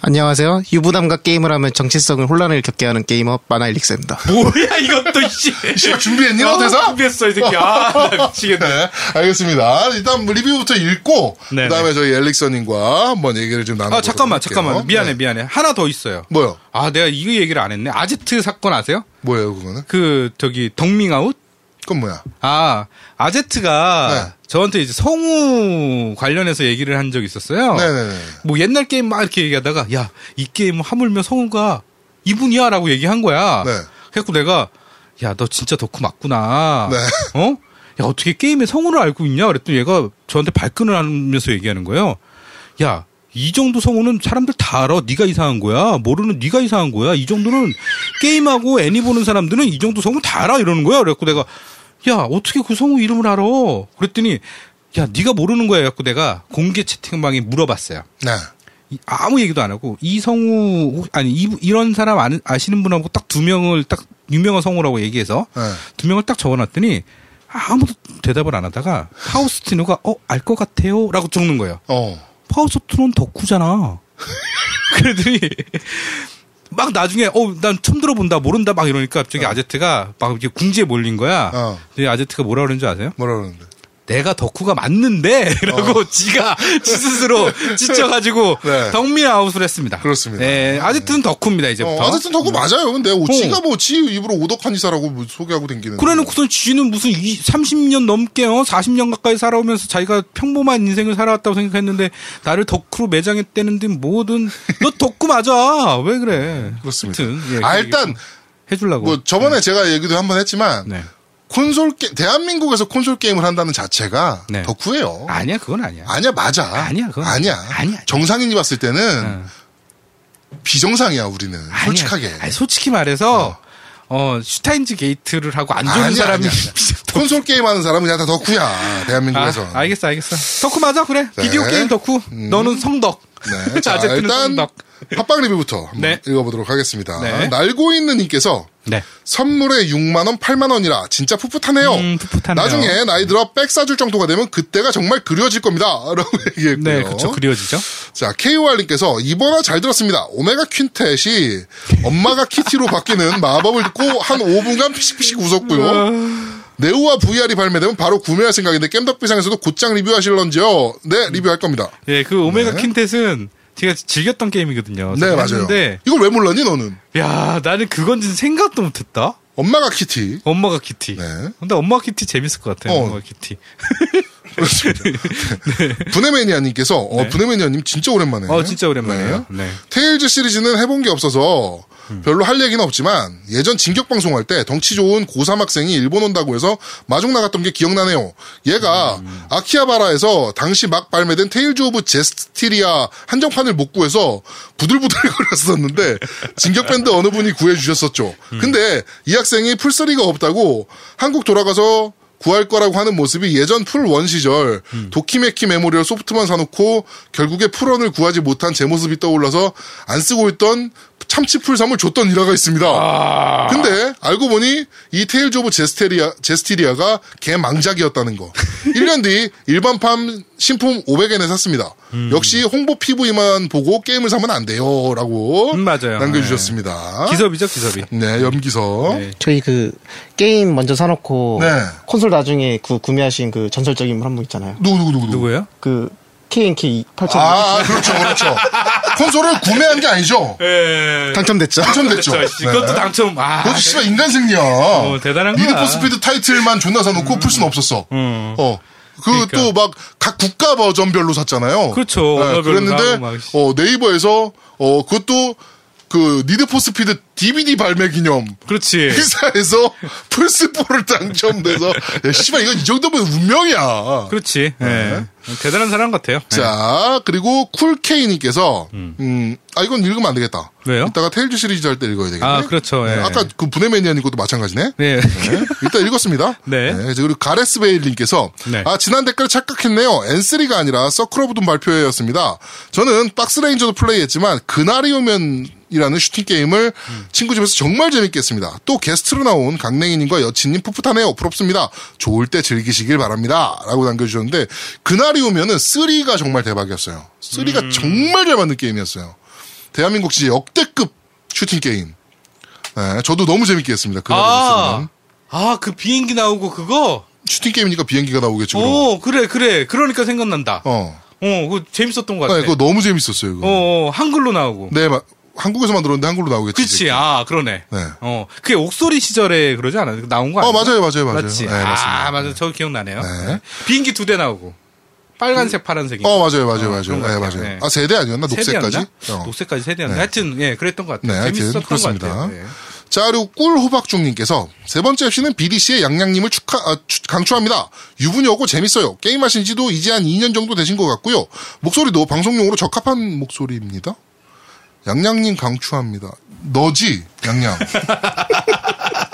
안녕하세요. 유부남과 게임을 하면 정체성을 혼란을 겪게 하는 게이머 마나 엘릭스입니다. 뭐야, 이것도, 씨. 준비했니 너 대사? 준비했어, 이 새끼. 아, 나 미치겠네. 네, 알겠습니다. 일단 뭐 리뷰부터 읽고 네, 그다음에 저희 엘릭서님과 한번 얘기를 좀 나눠보도록 아, 잠깐만, 할게요. 잠깐만. 미안해, 네. 미안해. 하나 더 있어요. 뭐요? 아, 내가 이거 얘기를 안 했네. 아제트 사건 아세요? 뭐예요 그거는? 그, 저기, 덕밍아웃? 그건 뭐야? 아, 아제트가 네. 저한테 이제 성우 관련해서 얘기를 한 적이 있었어요. 네네네. 뭐 옛날 게임 막 이렇게 얘기하다가 야, 이 게임 하물며 성우가 이분이야 라고 얘기한 거야. 네. 그래갖고 내가 야, 너 진짜 덕후 맞구나. 네. 어? 야 어떻게 게임의 성우를 알고 있냐 그랬더니 얘가 저한테 발끈을 하면서 얘기하는 거예요. 야 이 정도 성우는 사람들 다 알아. 네가 이상한 거야. 모르는 네가 이상한 거야. 이 정도는 게임하고 애니 보는 사람들은 이 정도 성우 다 알아 이러는 거야. 그래갖고 내가 야 어떻게 그 성우 이름을 알아? 그랬더니 야 네가 모르는 거야. 갖고 내가 공개 채팅방에 물어봤어요. 네. 이- 아무 얘기도 안 하고 이 성우 혹- 아니 이, 이런 사람 아는, 아시는 분하고 딱 두 명을 딱 유명한 성우라고 얘기해서 네. 두 명을 딱 적어놨더니 아무도 대답을 안 하다가 파우스티노가 어 알 것 같아요라고 적는 거예요. 어. 파우스티노는 덕후잖아. [laughs] 그러더니 막 나중에 어 난 처음 들어본다 모른다 막 이러니까 갑자기 아제트가 막 이렇게 궁지에 몰린 거야. 어. 아제트가 뭐라 그러는 줄 아세요? 뭐라 그러는데? 내가 덕후가 맞는데 [laughs] 라고 어. 지가 지 스스로 [laughs] 지쳐가지고 네. 덕밍아웃을 했습니다. 그렇습니다. 네, 아제트는 덕후입니다 이제부터. 어, 아제튼 덕후 맞아요. 근데 오, 어. 지가 뭐 지 입으로 오덕한 이사라고 뭐 소개하고 댕기는. 그래놓고선 지는 무슨 이 30년 넘게 어 40년 가까이 살아오면서 자기가 평범한 인생을 살아왔다고 생각했는데 나를 덕후로 매장했다는데 뭐든 너 덕후 맞아 왜 그래? 그렇습니다. 하여튼, 예, 아그 일단 해주려고. 뭐 저번에 제가 얘기도 한 번 했지만 네. 콘솔 게 대한민국에서 콘솔 게임을 한다는 자체가 네. 덕후예요. 아니야 그건 아니야. 아니야 맞아. 아니야, 그건 아니야. 아니야. 정상인이 봤을 때는 응. 비정상이야 우리는 아니야. 솔직하게. 아니, 솔직히 말해서 어 슈타인즈 게이트를 하고 안 좋은 아니야, 사람이 아니야, [laughs] 아니야. 콘솔 게임 하는 사람은 그냥 다 덕후야 대한민국에서. 아, 알겠어, 알겠어. 덕후 맞아, 그래. 네. 비디오 게임 덕후. 너는 성덕. 네. [laughs] 자, 일단 성덕. 팟빵 리뷰부터 한번 네. 읽어보도록 하겠습니다. 네. 날고 있는 님께서 네. 선물에 6만 원, 8만 원이라 진짜 풋풋하네요. 음, 풋풋하네요. 나중에 나이 들어 백 사줄 정도가 되면 그때가 정말 그리워질 겁니다. [laughs] 라고 얘기했고요. 네, 그쵸. 그리워지죠. 자, KOR님께서 이번화 잘 들었습니다. 오메가 퀸텟이 엄마가 키티로 바뀌는 [laughs] 마법을 듣고 한 5분간 피식피식 웃었고요. 네오와 VR이 발매되면 바로 구매할 생각인데 겜덕비상에서도 곧장 리뷰하실런지요? 네, 리뷰할 겁니다. 예, 그 오메가 네. 퀸텟은 제가 즐겼던 게임이거든요. 네, 맞아요. 했는데, 이걸 왜 몰랐니, 너는? 야, 나는 그건지 생각도 못했다. 엄마가 키티. 엄마가 키티. 네. 근데 엄마가 키티 재밌을 것 같아요. 어. 엄마가 키티. [laughs] 그렇습니다. [laughs] 부네매니아님께서, 어, 부네매니아님 진짜 오랜만에. 어, 진짜 오랜만이에요. 네. 네. 테일즈 시리즈는 해본 게 없어서 별로 할 얘기는 없지만 예전 진격 방송할 때 덩치 좋은 고3 학생이 일본 온다고 해서 마중 나갔던 게 기억나네요. 얘가 아키하바라에서 당시 막 발매된 테일즈 오브 제스티리아 한정판을 못 구해서 부들부들 거렸었는데 [laughs] 진격 밴드 어느 분이 구해 주셨었죠. 근데 이 학생이 플3가 없다고 한국 돌아가서 구할 거라고 하는 모습이 예전 플1 시절 도키메키 메모리얼 소프트만 사놓고 결국에 플원을 구하지 못한 제 모습이 떠올라서 안 쓰고 있던 참치 플3을 줬던 일화가 있습니다. 근데 알고 보니 이 테일즈 오브 제스테리아, 제스티리아가 개 망작이었다는 거. [laughs] 1년 뒤 일반판 신품 500엔에 샀습니다. 역시 홍보 PV만 보고 게임을 사면 안 돼요. 라고 음, 맞아요. 남겨주셨습니다. 기섭이죠, 기섭이. 네, 염기섭. 네. 저희 그 게임 먼저 사놓고 네. 콘솔 나중에 그 구매하신 그 전설적인 분 한 분 있잖아요. 누구, 누구, 누구, 누구? 누구예요? 그 KNK 8000 아, 그렇죠, 그렇죠. 콘솔을 구매한 게 아니죠. 예. 당첨됐죠. 당첨됐죠. 그렇죠. 그것도 네. 당첨. 아. 그것도 씨발 인간 승리야. 어, 대단한 거야. 니드포 스피드 타이틀만 존나 사놓고 플스는 없었어. 음. 어. 그 그러니까. 또 막 각 국가 버전별로 샀잖아요. 그렇죠. 네, 그랬는데. 어 네이버에서 어 그것도 그 니드포 스피드 DVD 발매 기념 그렇지. 회사에서 [laughs] 플스4를 당첨돼서 야, 씨발 이건 이 정도면 운명이야. 그렇지. 예. 대단한 사람 같아요. 네. 자, 그리고 쿨케이님께서, 음, 아, 이건 읽으면 안 되겠다. 왜요? 이따가 테일즈 시리즈 할 때 읽어야 되겠네. 아, 그렇죠. 예. 아까 그 부네매니아님 것도 마찬가지네. 네. 네. 일단 읽었습니다. [laughs] 네. 그리고 가레스 베일님께서, 네. 아, 지난 댓글 착각했네요. N3가 아니라 서클 오브 둠 발표회였습니다. 저는 박스레인저도 플레이했지만, 그날이 오면, 이라는 슈팅 게임을 친구 집에서 정말 재밌게 했습니다. 또 게스트로 나온 강냉이님과 여친님 풋풋하네요. 부럽습니다. 좋을 때 즐기시길 바랍니다. 라고 남겨주셨는데, 그날이 오면은 3가 정말 대박이었어요. 3가 정말 잘 만든 게임이었어요. 대한민국 진짜 역대급 슈팅 게임. 네, 저도 너무 재밌게 했습니다. 그날이 아, 오면. 아, 그 비행기 나오고 그거? 슈팅 게임이니까 비행기가. 그럼. 오, 그래, 그래. 그러니까 생각난다. 어, 어. 그거 재밌었던 것 같아. 네, 그거 너무 재밌었어요. 그거. 어, 어, 한글로 나오고. 네, 마- 한국에서 만들었는데 한글로 나오겠지. 그치, 이제. 아, 그러네. 네. 어, 그게 옥소리 시절에 그러지 않아요? 나온 거 어, 아니야? 맞아요, 맞아요, 맞아요. 맞지? 네, 맞습니다. 아, 맞아. 저 기억나네요. 네. 네. 비행기 두 대 나오고. 빨간색, 파란색이. 어, 맞아요, 맞아요, 어, 맞아요. 그런 것 네. 맞아요. 네. 아, 세대 아니었나? 녹색까지? 어. 녹색까지 세대였나? 네. 하여튼, 예, 그랬던 것 같아요. 네, 재밌었던 그렇습니다. 것 같아요. 네. 자, 그리고 꿀호박중님께서 세 번째 FC는 BDC의 양양님을 축하, 아, 추- 강추합니다. 유분이 없고 재밌어요. 게임하신 지도 이제 한 2년 정도 되신 것 같고요. 목소리도 방송용으로 적합한 목소리입니다. 양양님 강추합니다. 너지, 양양.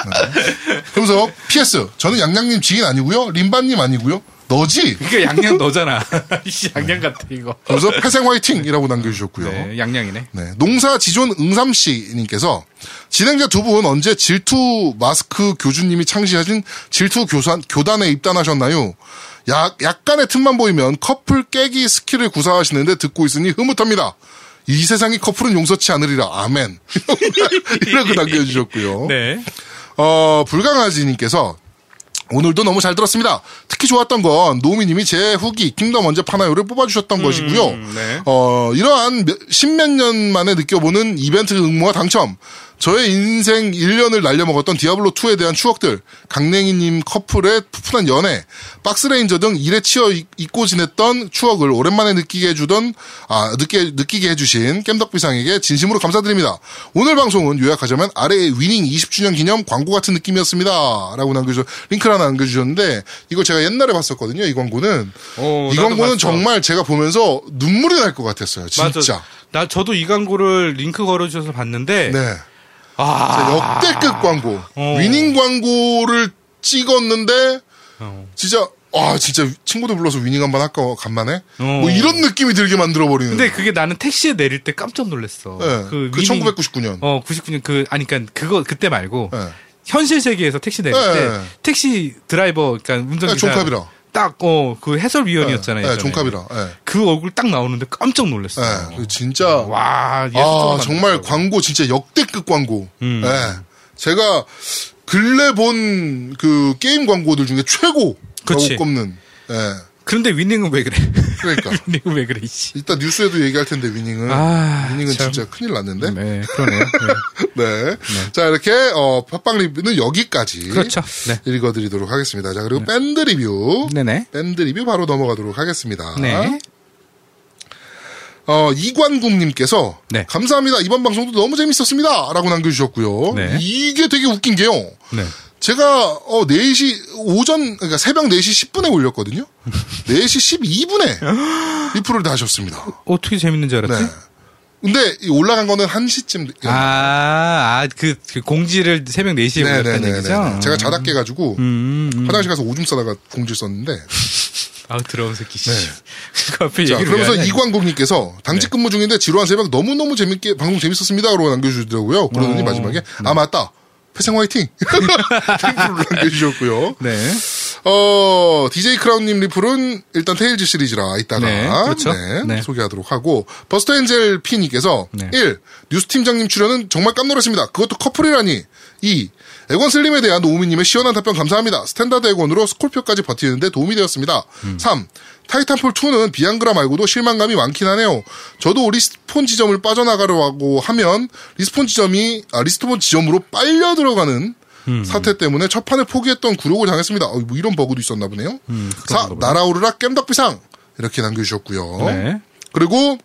네. 그러면서 PS, 저는 양양님 지인 아니고요. 림바님 아니고요. 너지? 그게 양양 너잖아. [laughs] 씨, 양양 같아 이거. 그래서 패생 화이팅이라고 남겨주셨고요. 네, 양양이네. 네, 농사 지존 응삼 씨님께서 진행자 두 분 언제 질투 마스크 교주님이 창시하신 질투 교산, 교단에 입단하셨나요? 약, 약간의 틈만 보이면 커플 깨기 스킬을 구사하시는데 듣고 있으니 흐뭇합니다. 이 세상의 커플은 용서치 않으리라. 아멘. [laughs] 이라고 남겨주셨고요. [laughs] 네. 어, 불강아지님께서 오늘도 너무 잘 들었습니다. 특히 좋았던 건 노미님이 제 후기 킹덤 언제 파나요를 뽑아주셨던 것이고요. 네. 어, 이러한 몇- 십몇 년 만에 느껴보는 이벤트 응모와 당첨, 저의 인생 1년을 날려먹었던 디아블로2에 대한 추억들, 강냉이님 커플의 풋풋한 연애, 박스레인저 등 일에 치여 잊- 잊고 지냈던 추억을 오랜만에 느끼게 해주던, 아, 느끼게, 느끼게 해주신 겜덕비상에게 진심으로 감사드립니다. 오늘 방송은 요약하자면 아래의 위닝 20주년 기념 광고 같은 느낌이었습니다. 라고 남겨주셨, 링크를 하나 남겨주셨는데, 이걸 제가 옛날에 봤었거든요, 이 광고는. 어, 이 광고는 봤어. 정말 제가 보면서 눈물이 날 것 같았어요, 진짜. 맞아. 나 저도 이 광고를 링크 걸어주셔서 봤는데 네. 아 역대급 광고. 어. 위닝 광고를 찍었는데, 어. 진짜, 아, 진짜 친구들 불러서 위닝 한번 할까, 간만에? 어. 뭐 이런 느낌이 들게 만들어 버리는. 근데 그게 나는 택시에 내릴 때 깜짝 놀랐어. 네. 그, 위닝- 1999년. 어 99년 그 아니 그러니까 그거 그때 말고 네. 현실 세계에서 택시 내릴 네. 때 택시 드라이버 그러니까 운전기사 네, 종캅이라. 딱 어 그 해설위원이었잖아요. 네, 예전에. 종캅이라. 네. 그 얼굴 딱 나오는데 깜짝 놀랐어. 네. 그 진짜. 와, 아. 정말 광고 진짜 역대급 광고. 음. 네. 제가 근래 본 그 게임 광고들 중에 최고라고 그치. 꼽는. 네. 그런데 위닝은 왜 그래? 그러니까. [laughs] 위닝은 왜 그래, 이씨. 이따 뉴스에도 얘기할 텐데 위닝은. 아, 위닝은 참. 진짜 큰일 났는데. 네, 그러네요. 네. [laughs] 네. 자, 이렇게, 어, 팟빵 리뷰는 여기까지. 그렇죠. 네. 읽어드리도록 하겠습니다. 자, 그리고 밴드 리뷰. 네네. 밴드 리뷰 바로 넘어가도록 하겠습니다. 네. 어, 이관국님께서. 네. 감사합니다. 이번 방송도 너무 재밌었습니다. 라고 남겨주셨고요. 네. 이게 되게 웃긴 게요. 네. 제가, 어, 4시, 오전, 그러니까 새벽 4시 10분에 올렸거든요. 4시 12분에 리플을 다 하셨습니다. 어떻게 재밌는지 알았지? 네. 근데 이 올라간 거는 1시쯤. 아, 아, 그, 그 공지를 새벽 4시에 올렸다는 얘기죠? 제가 자다 깨가지고 음, 음. 화장실 가서 오줌 싸다가 공지를 썼는데 [laughs] 아, 들어온 새끼, 씨. 네. 그 앞에 자 그러면서 이광국님께서 당직 근무 중인데 지루한 새벽 너무너무 재밌게 방송 재밌었습니다 라고 남겨주더라고요 그러더니 어, 마지막에 아 맞다 패생 화이팅 [laughs] 남겨주셨고요 네. 어 DJ 크라운님 리플은 일단 테일즈 시리즈라 이따가 네, 그렇죠. 네, 네. 소개하도록 하고 버스터 엔젤 P님께서 네. 1. 뉴스 팀장님 출연은 정말 깜놀했습니다 그것도 커플이라니 2. 엑원 슬림에 대한 노우미님의 시원한 답변 감사합니다. standard 엑원으로 스콜피오까지 버티는데 도움이 되었습니다. 음. 3. 타이탄폴 2는 비앙그라 말고도 실망감이 많긴 하네요. 저도 respawn 지점을 빠져나가려고 하면 respawn 지점이 아, respawn 지점으로 빨려 들어가는 음. 사태 때문에 첫 판에 포기했던 굴욕을 당했습니다. 어, 뭐 이런 버그도 있었나 보네요. 음, 4. 날아오르라 겜덕비상 이렇게 남겨주셨고요. 네. 그리고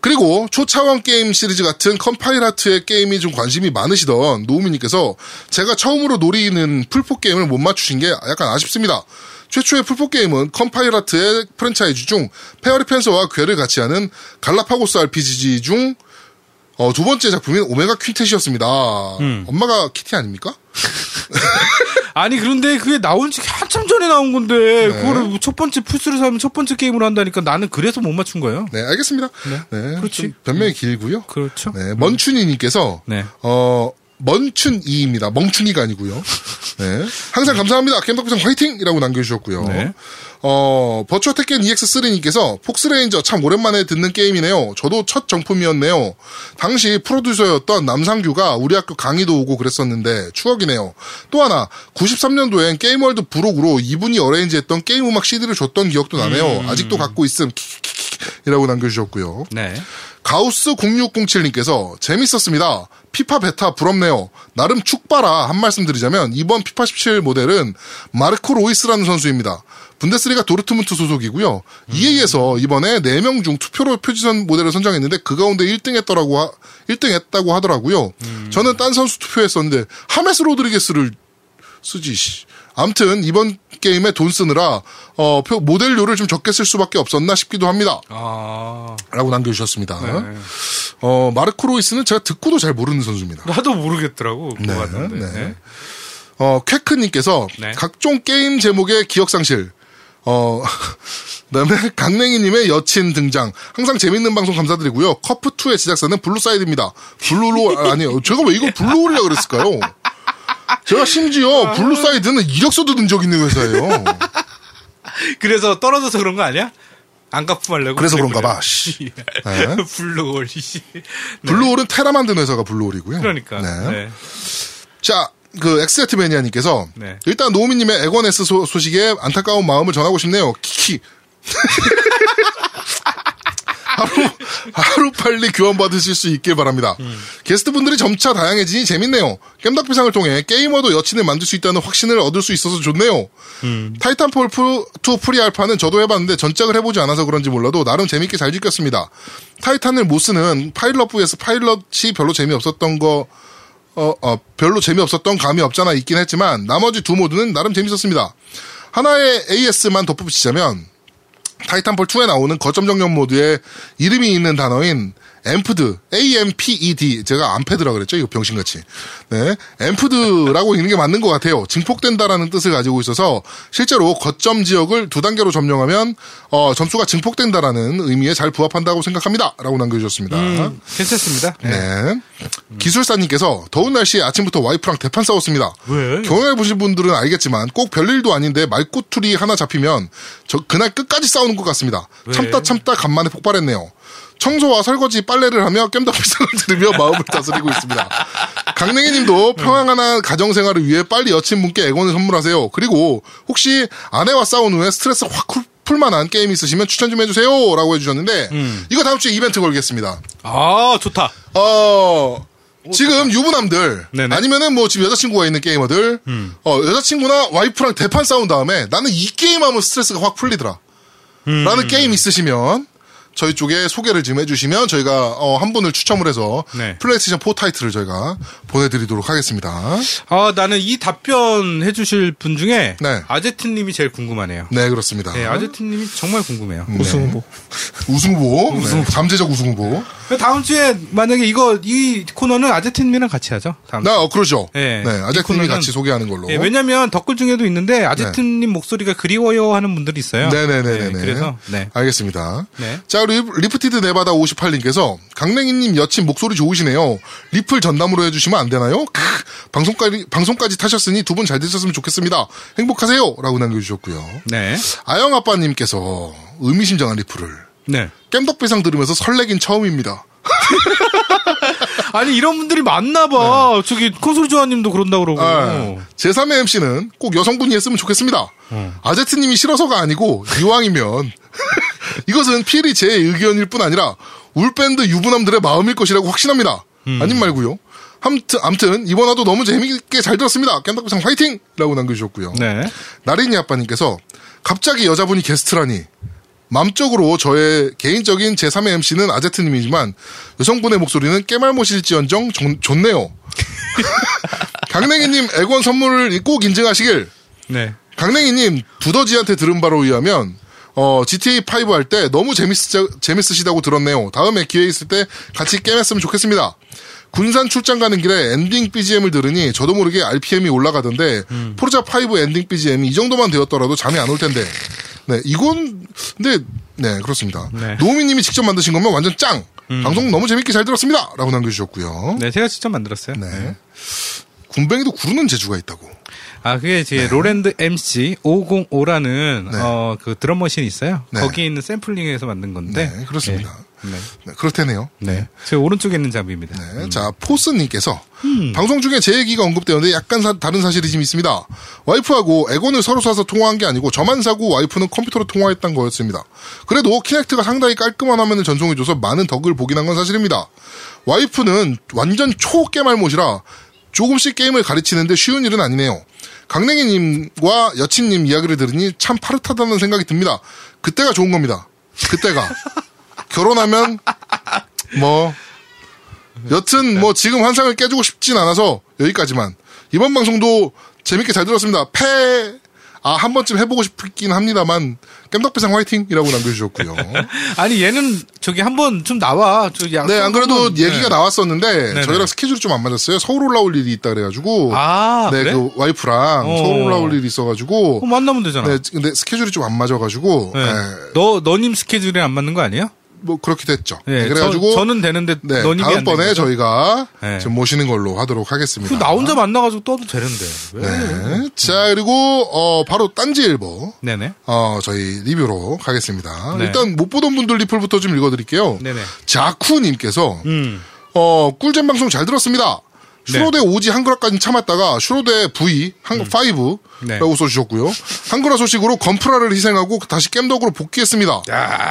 그리고 초차원 게임 시리즈 같은 컴파일 하트의 게임이 좀 관심이 많으시던 노우미님께서 제가 처음으로 노리는 플포 게임을 못 맞추신 게 약간 아쉽습니다. 최초의 플포 게임은 컴파일 하트의 프랜차이즈 중 페어리 펜서와 궤를 같이 하는 갈라파고스 RPG 중 어, 두 번째 작품인 오메가 퀸텟이었습니다. 음. 엄마가 키티 아닙니까? [laughs] 아니, 그런데 그게 나온 지 한참 전에 나온 건데, 네. 그거를 첫 번째 플스를 사면 첫 번째 게임으로 한다니까 나는 그래서 못 맞춘 거예요. 네, 알겠습니다. 네, 그렇지. 좀 변명이 길고요. 그렇죠. 네, 먼춘이님께서 네. 어 먼춘이입니다. 멍춘이가 아니고요. 네, 항상 감사합니다. 겜덕비상 화이팅이라고 남겨주셨고요. 네. 어 버추어 테켄 EX3님께서 폭스레인저 참 오랜만에 듣는 게임이네요. 저도 첫 정품이었네요. 당시 프로듀서였던 남상규가 우리 학교 강의도 오고 그랬었는데 추억이네요. 또 하나 93년도엔 게임월드 부록으로 이분이 어레인지했던 게임 음악 CD를 줬던 기억도 나네요. 아직도 갖고 있음. 이라고 남겨주셨고요. 네. 가우스 0607님께서 재밌었습니다. 피파 베타 부럽네요. 나름 축빠라 한 말씀 드리자면 이번 피파 17 모델은 마르코 로이스라는 선수입니다. 분데스리가 도르트문트 소속이고요. 이에 의해서 이번에 4명 중 투표로 표지선 모델을 선정했는데 그 가운데 1등 했더라고 하, 1등 했다고 하더라고요. 저는 딴 선수 투표했었는데 하메스 로드리게스를 쓰지 씨. 암튼 이번 게임에 돈 쓰느라 어, 표- 모델료를 좀 적게 쓸 수밖에 없었나 싶기도 합니다. 아, 라고 남겨주셨습니다. 네. 어, 마르코 로이스는 제가 듣고도 잘 모르는 선수입니다. 나도 모르겠더라고. 네, 같은데. 네. 네. 어, 쾌크님께서 네. 각종 게임 제목의 기억상실, 어, [laughs] 그다음에 강냉이님의 여친 등장. 항상 재밌는 방송 감사드리고요. 커프 2의 제작사는 블루사이드입니다. 블루로, 아, 아니요. 제가 왜 이걸 블루홀이라 그랬을까요? 제가 심지어 블루사이드는 이력서도 넣은 적 있는 회사예요. [laughs] 그래서 떨어져서 그런 거 아니야? 앙갚음하려고. 그래서 그래, 그런가. 봐. 씨. [laughs] 네. 블루홀, 씨. 네. 블루홀은 테라 만든 회사가 블루홀이고요. 그러니까. 네. 네. 자, 그 엑스세트 매니아님께서 네. 일단 노우미님의 엑원에스 소, 소식에 안타까운 마음을 전하고 싶네요. 키키. [laughs] 하루 하루 빨리 교환 받으실 수 있길 바랍니다. 게스트 분들이 점차 다양해지니 재밌네요. 겜덕비상을 통해 게이머도 여친을 만들 수 있다는 확신을 얻을 수 있어서 좋네요. 타이탄폴 2 pre alpha는 저도 해봤는데 전작을 해보지 않아서 그런지 몰라도 나름 재밌게 잘 즐겼습니다. 타이탄을 못 쓰는 파일럿 vs 파일럿이 별로 재미없었던 거 어, 어, 별로 재미없었던 감이 없잖아 있긴 했지만 나머지 두 모드는 나름 재밌었습니다. 하나의 AS만 덧붙이자면 타이탄폴 2에 나오는 거점 정령 모드에 이름이 있는 단어인 엠프드, A-M-P-E-D. 제가 암패드라 그랬죠? 이거 병신같이. 네. 엠프드라고 읽는 게 맞는 것 같아요. 증폭된다라는 뜻을 가지고 있어서 실제로 거점 지역을 두 단계로 점령하면, 어, 점수가 증폭된다라는 의미에 잘 부합한다고 생각합니다. 라고 남겨주셨습니다. 음, 괜찮습니다. 네. 네. 기술사님께서 더운 날씨에 아침부터 와이프랑 대판 싸웠습니다. 왜? 경험해보신 분들은 알겠지만 꼭 별일도 아닌데 말꼬투리 하나 잡히면 저 그날 끝까지 싸우는 것 같습니다. 왜? 참다 참다 간만에 폭발했네요. 청소와 설거지 빨래를 하며 겜덕비상을 들으며 마음을 다스리고 있습니다. 강냉이님도 평안한 가정생활을 위해 빨리 여친분께 엑원을 선물하세요. 그리고 혹시 아내와 싸운 후에 스트레스 확 풀- 풀만한 게임 있으시면 추천 좀 해주세요. 라고 해주셨는데 이거 다음 주에 이벤트 걸겠습니다. 아, 좋다. 어, 지금 유부남들, 네네. 아니면은 뭐 지금 여자친구가 있는 게이머들, 어, 여자친구나 와이프랑 대판 싸운 다음에 나는 이 게임하면 스트레스가 확 풀리더라. 라는 게임 있으시면, 저희 쪽에 소개를 좀 해주시면 저희가 어, 한 분을 추첨을 해서 네. 플레이스테이션 4 타이틀을 저희가 보내드리도록 하겠습니다. 아, 나는 이 답변 해주실 분 중에 네. 아제트님이 제일 궁금하네요. 네, 그렇습니다. 네, 아제트님이 정말 궁금해요. 우승 후보. 우승 후보, 네, 잠재적 우승 후보. 다음 주에 만약에 이거 이 코너는 아제트님이랑 같이 하죠. 다음. 나, 어, 그렇죠. 네. 네, 이 아제트님이 같이 소개하는 걸로. 예, 왜냐면 덧글 중에도 있는데 아제트님 목소리가 그리워요 하는 분들이 있어요. 네네네네. 네, 그래서 네. 알겠습니다. 네. 자, 우리 리프티드 네바다 58님께서 강냉이님 여친 목소리 좋으시네요. 리플 전담으로 해주시면 안 되나요? 크, 방송까지 방송까지 타셨으니 두 분 잘 되셨으면 좋겠습니다. 행복하세요.라고 남겨주셨고요. 네. 아영 아빠님께서 의미심장한 리플을 네. 겜덕비상 들으면서 설레긴 처음입니다. [laughs] 아니 이런 분들이 많나 봐. 저기 콘솔 조아님도 그런다 그러고. 네. 제3의 MC는 꼭 여성분이 했으면 좋겠습니다. 아제트님이 싫어서가 아니고 이왕이면 [laughs] 이것은 필히 제 의견일 뿐 아니라 울밴드 유부남들의 마음일 것이라고 확신합니다. 아님 말고요. 암튼, 암튼 이번 화도 너무 재미있게 잘 들었습니다. 깸덕비상 화이팅! 라고 남겨주셨고요. 네. 나린이 아빠님께서 갑자기 여자분이 게스트라니 맘적으로 저의 개인적인 제3의 MC는 아제트님이지만 여성분의 목소리는 겜알못일지언정 좋- 좋네요. [laughs] 강냉이님 엑원 선물을 꼭 인증하시길 네. 강냉이님 두더지한테 들은 바로 의하면 어, GTA5 할 때 너무 재밌으, 재밌으시다고 들었네요. 다음에 기회 있을 때 같이 게임했으면 좋겠습니다. 군산 출장 가는 길에 엔딩 BGM을 들으니 저도 모르게 RPM이 올라가던데 포르자 5 엔딩 BGM이 이 정도만 되었더라도 잠이 안 올 텐데. 네, 이건 근데 네, 그렇습니다. 네. 노우미 님이 직접 만드신 거면 완전 짱. 방송 너무 재밌게 잘 들었습니다. 라고 남겨주셨고요. 네, 제가 직접 만들었어요. 네. 군뱅이도 구르는 재주가 있다고. 아, 그게 이제 로랜드 MC 505라는 네. 어, 그 드럼 머신이 있어요. 네. 거기 있는 샘플링에서 만든 건데. 네, 그렇습니다. 네. 네, 그렇다네요. 네. 제 오른쪽에 있는 장비입니다. 네, 자 포스님께서 방송 중에 제 얘기가 언급되었는데 약간 사- 다른 사실이 좀 있습니다. 와이프하고 에곤을 서로 사서 통화한 게 아니고 저만 사고 와이프는 컴퓨터로 통화했던 거였습니다. 그래도 키넥트가 상당히 깔끔한 화면을 전송해줘서 많은 덕을 보긴 한 건 사실입니다. 와이프는 완전 초 깨말못이라 조금씩 게임을 가르치는데 쉬운 일은 아니네요. 강냉이님과 여친님 이야기를 들으니 참 파릇하다는 생각이 듭니다. 그때가 좋은 겁니다. 그때가 [laughs] 결혼하면 뭐 여튼 뭐 지금 환상을 깨주고 싶진 않아서 여기까지만 이번 방송도 재밌게 잘 들었습니다. 패. 아, 한 번쯤 해보고 싶긴 합니다만, 깸덕비상 화이팅 이라고 남겨주셨고요. [laughs] 아니, 얘는 저기 한 번 좀 나와. 저 약- 네, 안 그래도 한번- 얘기가 네. 나왔었는데, 네네. 저희랑 스케줄이 좀 안 맞았어요. 서울 올라올 일이 있다 그래가지고, 아, 네, 그래? 그 와이프랑 어. 서울 올라올 일이 있어가지고, 그럼 만나면 되잖아. 네, 근데 스케줄이 좀 안 맞아가지고, 네. 네, 너, 너님 스케줄이 안 맞는 거 아니에요? 뭐 그렇게 됐죠. 네. 그래가지고, 저, 는 되는데 네, 다음번에? 저희가 네. 좀 모시는 걸로 하도록 하겠습니다. 그나 혼자 만나가지고 떠도 되는데. 왜? 네. 자, 그리고, 어, 바로 딴지일보. 네네. 어, 저희 리뷰로 가겠습니다. 네. 일단 못 보던 분들 리플부터 좀 읽어드릴게요. 네네. 자쿠님께서, 음. 어, 꿀잼 방송 잘 들었습니다. 슈로대 OG 한글화까지 참았다가 슈로대 V 한, 5라고 네. 써주셨고요. 한글화 소식으로 건프라를 희생하고 다시 겜덕으로 복귀했습니다.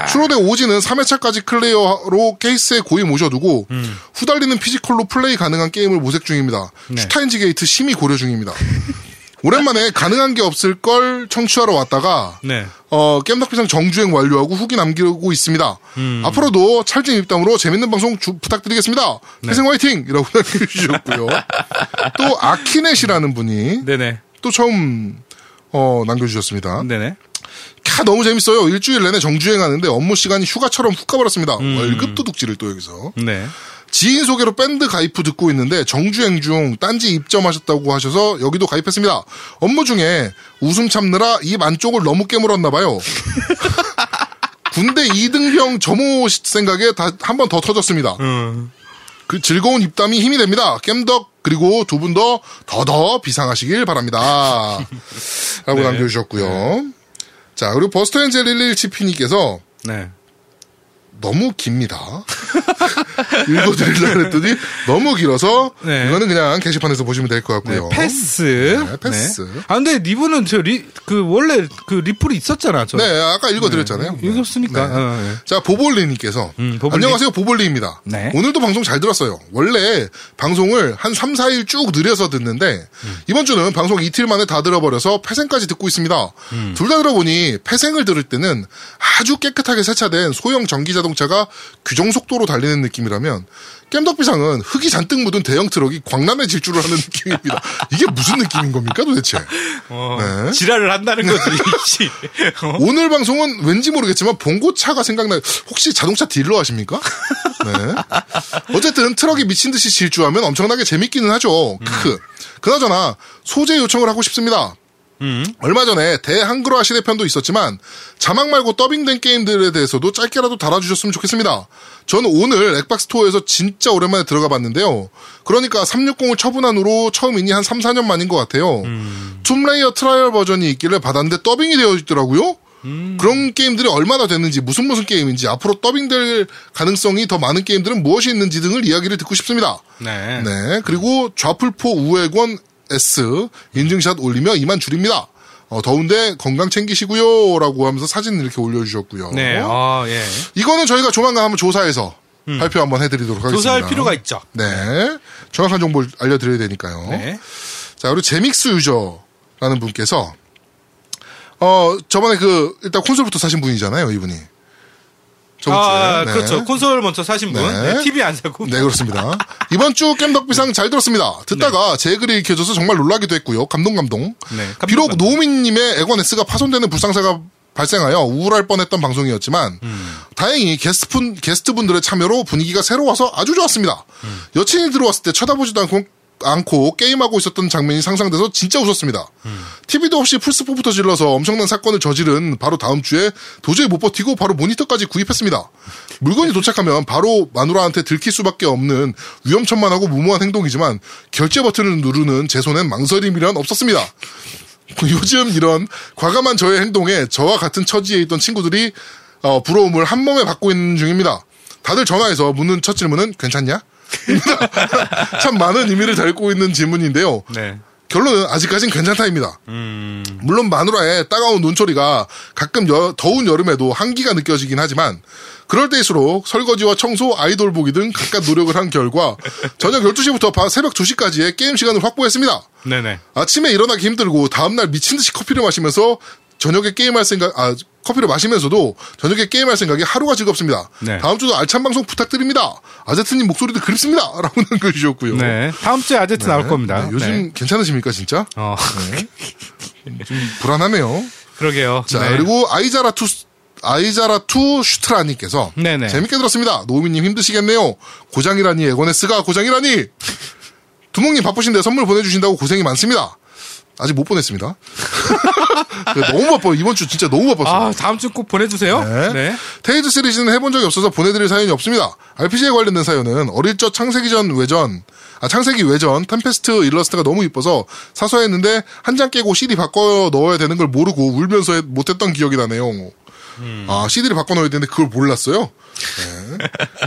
슈로대 OG는 3회차까지 클리어로 케이스에 고이 모셔두고 음. 후달리는 physical로 플레이 가능한 게임을 모색 중입니다. 네. 슈타인즈 게이트 심히 고려 중입니다. [laughs] 오랜만에 가능한 게 없을 걸 청취하러 왔다가 네. 어, 겜덕비상 정주행 완료하고 후기 남기고 있습니다. 음. 앞으로도 찰진 입담으로 재밌는 방송 주- 부탁드리겠습니다. 네. 회생 화이팅! 이라고 [laughs] 남겨주셨고요. 또 아키넷이라는 분이 네네. 또 처음 어, 남겨주셨습니다. 네네. 캬, 너무 재밌어요. 일주일 내내 정주행하는데 업무 시간이 휴가처럼 훅 가버렸습니다. 음. 월급 도둑질을 또 여기서. 네. 지인 소개로 밴드 가입 후 듣고 있는데 정주행 중 딴지 입점하셨다고 하셔서 여기도 가입했습니다. 업무 중에 웃음 참느라 입 안쪽을 너무 깨물었나 봐요. [laughs] 군대 2등병 점호 생각에 다한번 더 터졌습니다. 그 즐거운 입담이 힘이 됩니다. 깸덕 그리고 두 분 더 더더 비상하시길 바랍니다. [laughs] 라고 네. 남겨주셨고요. 자 그리고 버스터앤젤 117P님께서 네. 너무 깁니다. [laughs] 읽어드리려고 했더니 너무 길어서 네. 이거는 그냥 게시판에서 보시면 될것 네, 같고요. 패스. 네, 패스. 아, 근데 리브는 저 리, 그, 원래 그 리플이 있었잖아. 저. 네, 아까 읽어드렸잖아요. 네. 읽었으니까. 네. 어, 네. 자, 보볼리님께서. 음, 보볼리. 안녕하세요, 보볼리입니다. 네. 오늘도 방송 잘 들었어요. 원래 방송을 한 3, 4일 쭉 느려서 듣는데, 음. 이번 주는 방송 이틀 만에 다 들어버려서 폐생까지 듣고 있습니다. 음. 둘다 들어보니 폐생을 들을 때는 아주 깨끗하게 세차된 소형 전기 자동차가 규정 속도로 달리는 느낌이라면, 겜덕비상은 흙이 잔뜩 묻은 대형 트럭이 광란의 질주를 하는 [laughs] 느낌입니다. 이게 무슨 느낌인 겁니까, 도대체? 어, 네. 지랄을 한다는 거지, 씨. 어? [laughs] 오늘 방송은 왠지 모르겠지만 봉고차가 생각나요. 혹시 자동차 딜러 하십니까? 네. 어쨌든 트럭이 미친 듯이 질주하면 엄청나게 재밌기는 하죠. 크크. 그나저나 소재 요청을 하고 싶습니다. 음. 얼마 전에 대한글화 시대편도 있었지만 자막 말고 더빙된 게임들에 대해서도 짧게라도 달아주셨으면 좋겠습니다. 저는 오늘 엑박 스토어에서 진짜 오랜만에 들어가 봤는데요. 그러니까 360을 처분한 후로 처음이니 한 3, 4년 만인 것 같아요. 툼레이더 trial 버전이 있길래 받았는데 더빙이 되어 있더라고요. 그런 게임들이 얼마나 됐는지 무슨 무슨 게임인지 앞으로 더빙될 가능성이 더 많은 게임들은 무엇이 있는지 등을 이야기를 듣고 싶습니다. 네. 네. 그리고 좌플포 우엑원 S 인증샷 올리며 이만 줄입니다. 어, 더운데 건강 챙기시고요. 라고 하면서 사진 이렇게 올려주셨고요. 네. 아, 예. 이거는 저희가 조만간 한번 조사해서 발표 한번 해드리도록 하겠습니다. 조사할 필요가 있죠. 네. 정확한 정보를 알려드려야 되니까요. 네. 자, 그리고 제믹스 유저라는 분께서 어, 저번에 그 일단 콘솔부터 사신 분이잖아요, 이분이. 주에. 아, 네. 그렇죠. 콘솔 먼저 사신 분. 네. 네. TV 안 사고. 네, 그렇습니다. 이번 주 겜덕비상 잘 들었습니다. 듣다가 제 글이 읽혀져서 정말 놀라기도 했고요. 감동, 감동. 네, 감동, 비록 감동. 노우민님의 에건 S가 파손되는 불상사가 발생하여 우울할 뻔했던 방송이었지만 음. 다행히 게스트분 게스트분들의 참여로 분위기가 새로워서 아주 좋았습니다. 음. 여친이 들어왔을 때 쳐다보지도 않고 않고 게임하고 있었던 장면이 상상돼서 진짜 웃었습니다. TV도 없이 플스4부터 질러서 엄청난 사건을 저지른 바로 다음 주에 도저히 못 버티고 바로 모니터까지 구입했습니다. 물건이 도착하면 바로 마누라한테 들킬 수밖에 없는 위험천만하고 무모한 행동이지만 결제 버튼을 누르는 제 손엔 망설임이란 없었습니다. [laughs] 요즘 이런 과감한 저의 행동에 저와 같은 처지에 있던 친구들이 어, 부러움을 한 몸에 받고 있는 중입니다. 다들 전화해서 묻는 첫 질문은 괜찮냐? [laughs] 참 많은 의미를 담고 있는 질문인데요. 네. 결론은 아직까진 괜찮다입니다. 음. 물론 마누라의 따가운 눈초리가 가끔 여- 더운 여름에도 한기가 느껴지긴 하지만 그럴 때일수록 설거지와 청소, 아이돌 보기 등 각각 노력을 한 결과 저녁 12시부터 새벽 2시까지의 게임 시간을 확보했습니다. 네네. 아침에 일어나기 힘들고 다음날 미친 듯이 커피를 마시면서 저녁에 게임할 생각, 아, 커피를 마시면서도 저녁에 게임할 생각이 하루가 즐겁습니다. 네. 다음 주도 알찬 방송 부탁드립니다. 아제트님 목소리도 그립습니다. 라고 글 주셨고요. 네. 다음 주에 아제트 나올 겁니다. 네, 요즘 네. 괜찮으십니까, 진짜? 어. [laughs] 불안하네요. 그러게요. 자, 네. 그리고 아이자라2, 아이자라2 슈트라님께서 네네. 재밌게 들었습니다. 노우미님 힘드시겠네요. 고장이라니, 에고네스가 고장이라니! 두목님 바쁘신데 선물 보내주신다고 고생이 많습니다. 아직 못 보냈습니다. [laughs] 너무 바빠요. 이번 주 진짜 너무 바빴어요. 아, 다음 주 꼭 보내주세요. 네. 네. 테일즈 시리즈는 해본 적이 없어서 보내드릴 사연이 없습니다. RPG에 관련된 사연은 어릴 적 창세기전 외전, 아, 창세기 외전, 템페스트 일러스트가 너무 이뻐서 사소했는데 한 장 깨고 CD 바꿔 넣어야 되는 걸 모르고 울면서 해- 못했던 기억이 나네요. 아, CD를 바꿔 넣어야 되는데 그걸 몰랐어요? 네.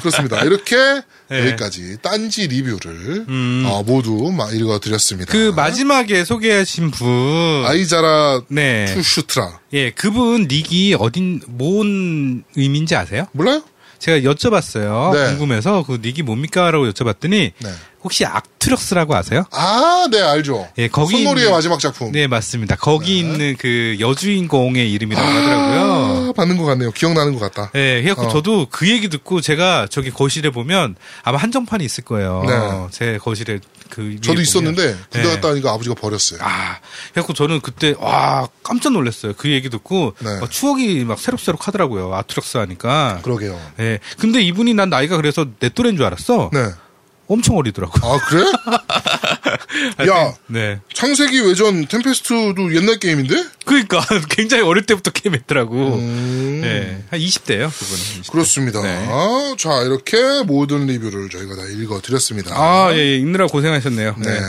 그렇습니다. 이렇게 [laughs] 네. 여기까지 딴지 리뷰를 어, 모두 막 읽어드렸습니다. 그 마지막에 소개하신 분. 아이자라 네. 투슈트라. 예, 그분 닉이 어딘, 뭔 의미인지 아세요? 몰라요? 제가 여쭤봤어요. 네. 궁금해서 그 닉이 뭡니까? 라고 여쭤봤더니 네. 혹시 악트럭스라고 아세요? 아, 네, 알죠. 예, 거기 손놀이의 있는- 마지막 작품. 네, 맞습니다. 거기 있는 그 여주인공의 이름이라고 하더라고요. 아, 받는 것 같네요. 기억나는 것 같다. 예, 그래갖고 어. 저도 그 얘기 듣고 제가 저기 거실에 보면 아마 한정판이 있을 거예요. 네. 제 거실에 그 저도 보면. 있었는데 군대 네. 갔다 오니까 아버지가 버렸어요. 아, 그래갖고 저는 그때 와 깜짝 놀랐어요. 그 얘기 듣고 네. 막 추억이 막 새록새록 하더라고요. 아트럭스 하니까. 그러게요. 예. 근데 이분이 난 나이가 그래서 내 또래인 줄 알았어. 네. 엄청 어리더라고. 아 그래? [laughs] 야 네. 창세기 외전 템페스트도 옛날 게임인데? 그러니까 [laughs] 굉장히 어릴 때부터 게임했더라고. 음, 예. 한 20대예요, 그분은. 20대. 그렇습니다. 네. 자 이렇게 모든 리뷰를 저희가 다 읽어드렸습니다. 아, 예, 예. 읽느라 고생하셨네요. 네.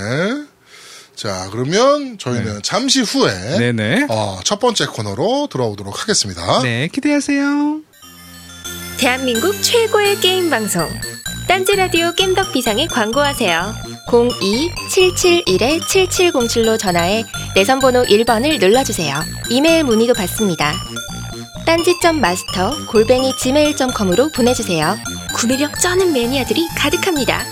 자 그러면 저희는 잠시 후에 네, 네. 어, 첫 번째 코너로 돌아오도록 하겠습니다. 네, 기대하세요. 대한민국 최고의 게임 방송 딴지 라디오 겜덕 비상에 광고하세요. 02-771-7707로 전화해 내선 번호 1번을 눌러주세요. 이메일 문의도 받습니다. 딴지점 마스터 골뱅이 gmail.com으로 보내주세요. 구매력 쩌는 매니아들이 가득합니다.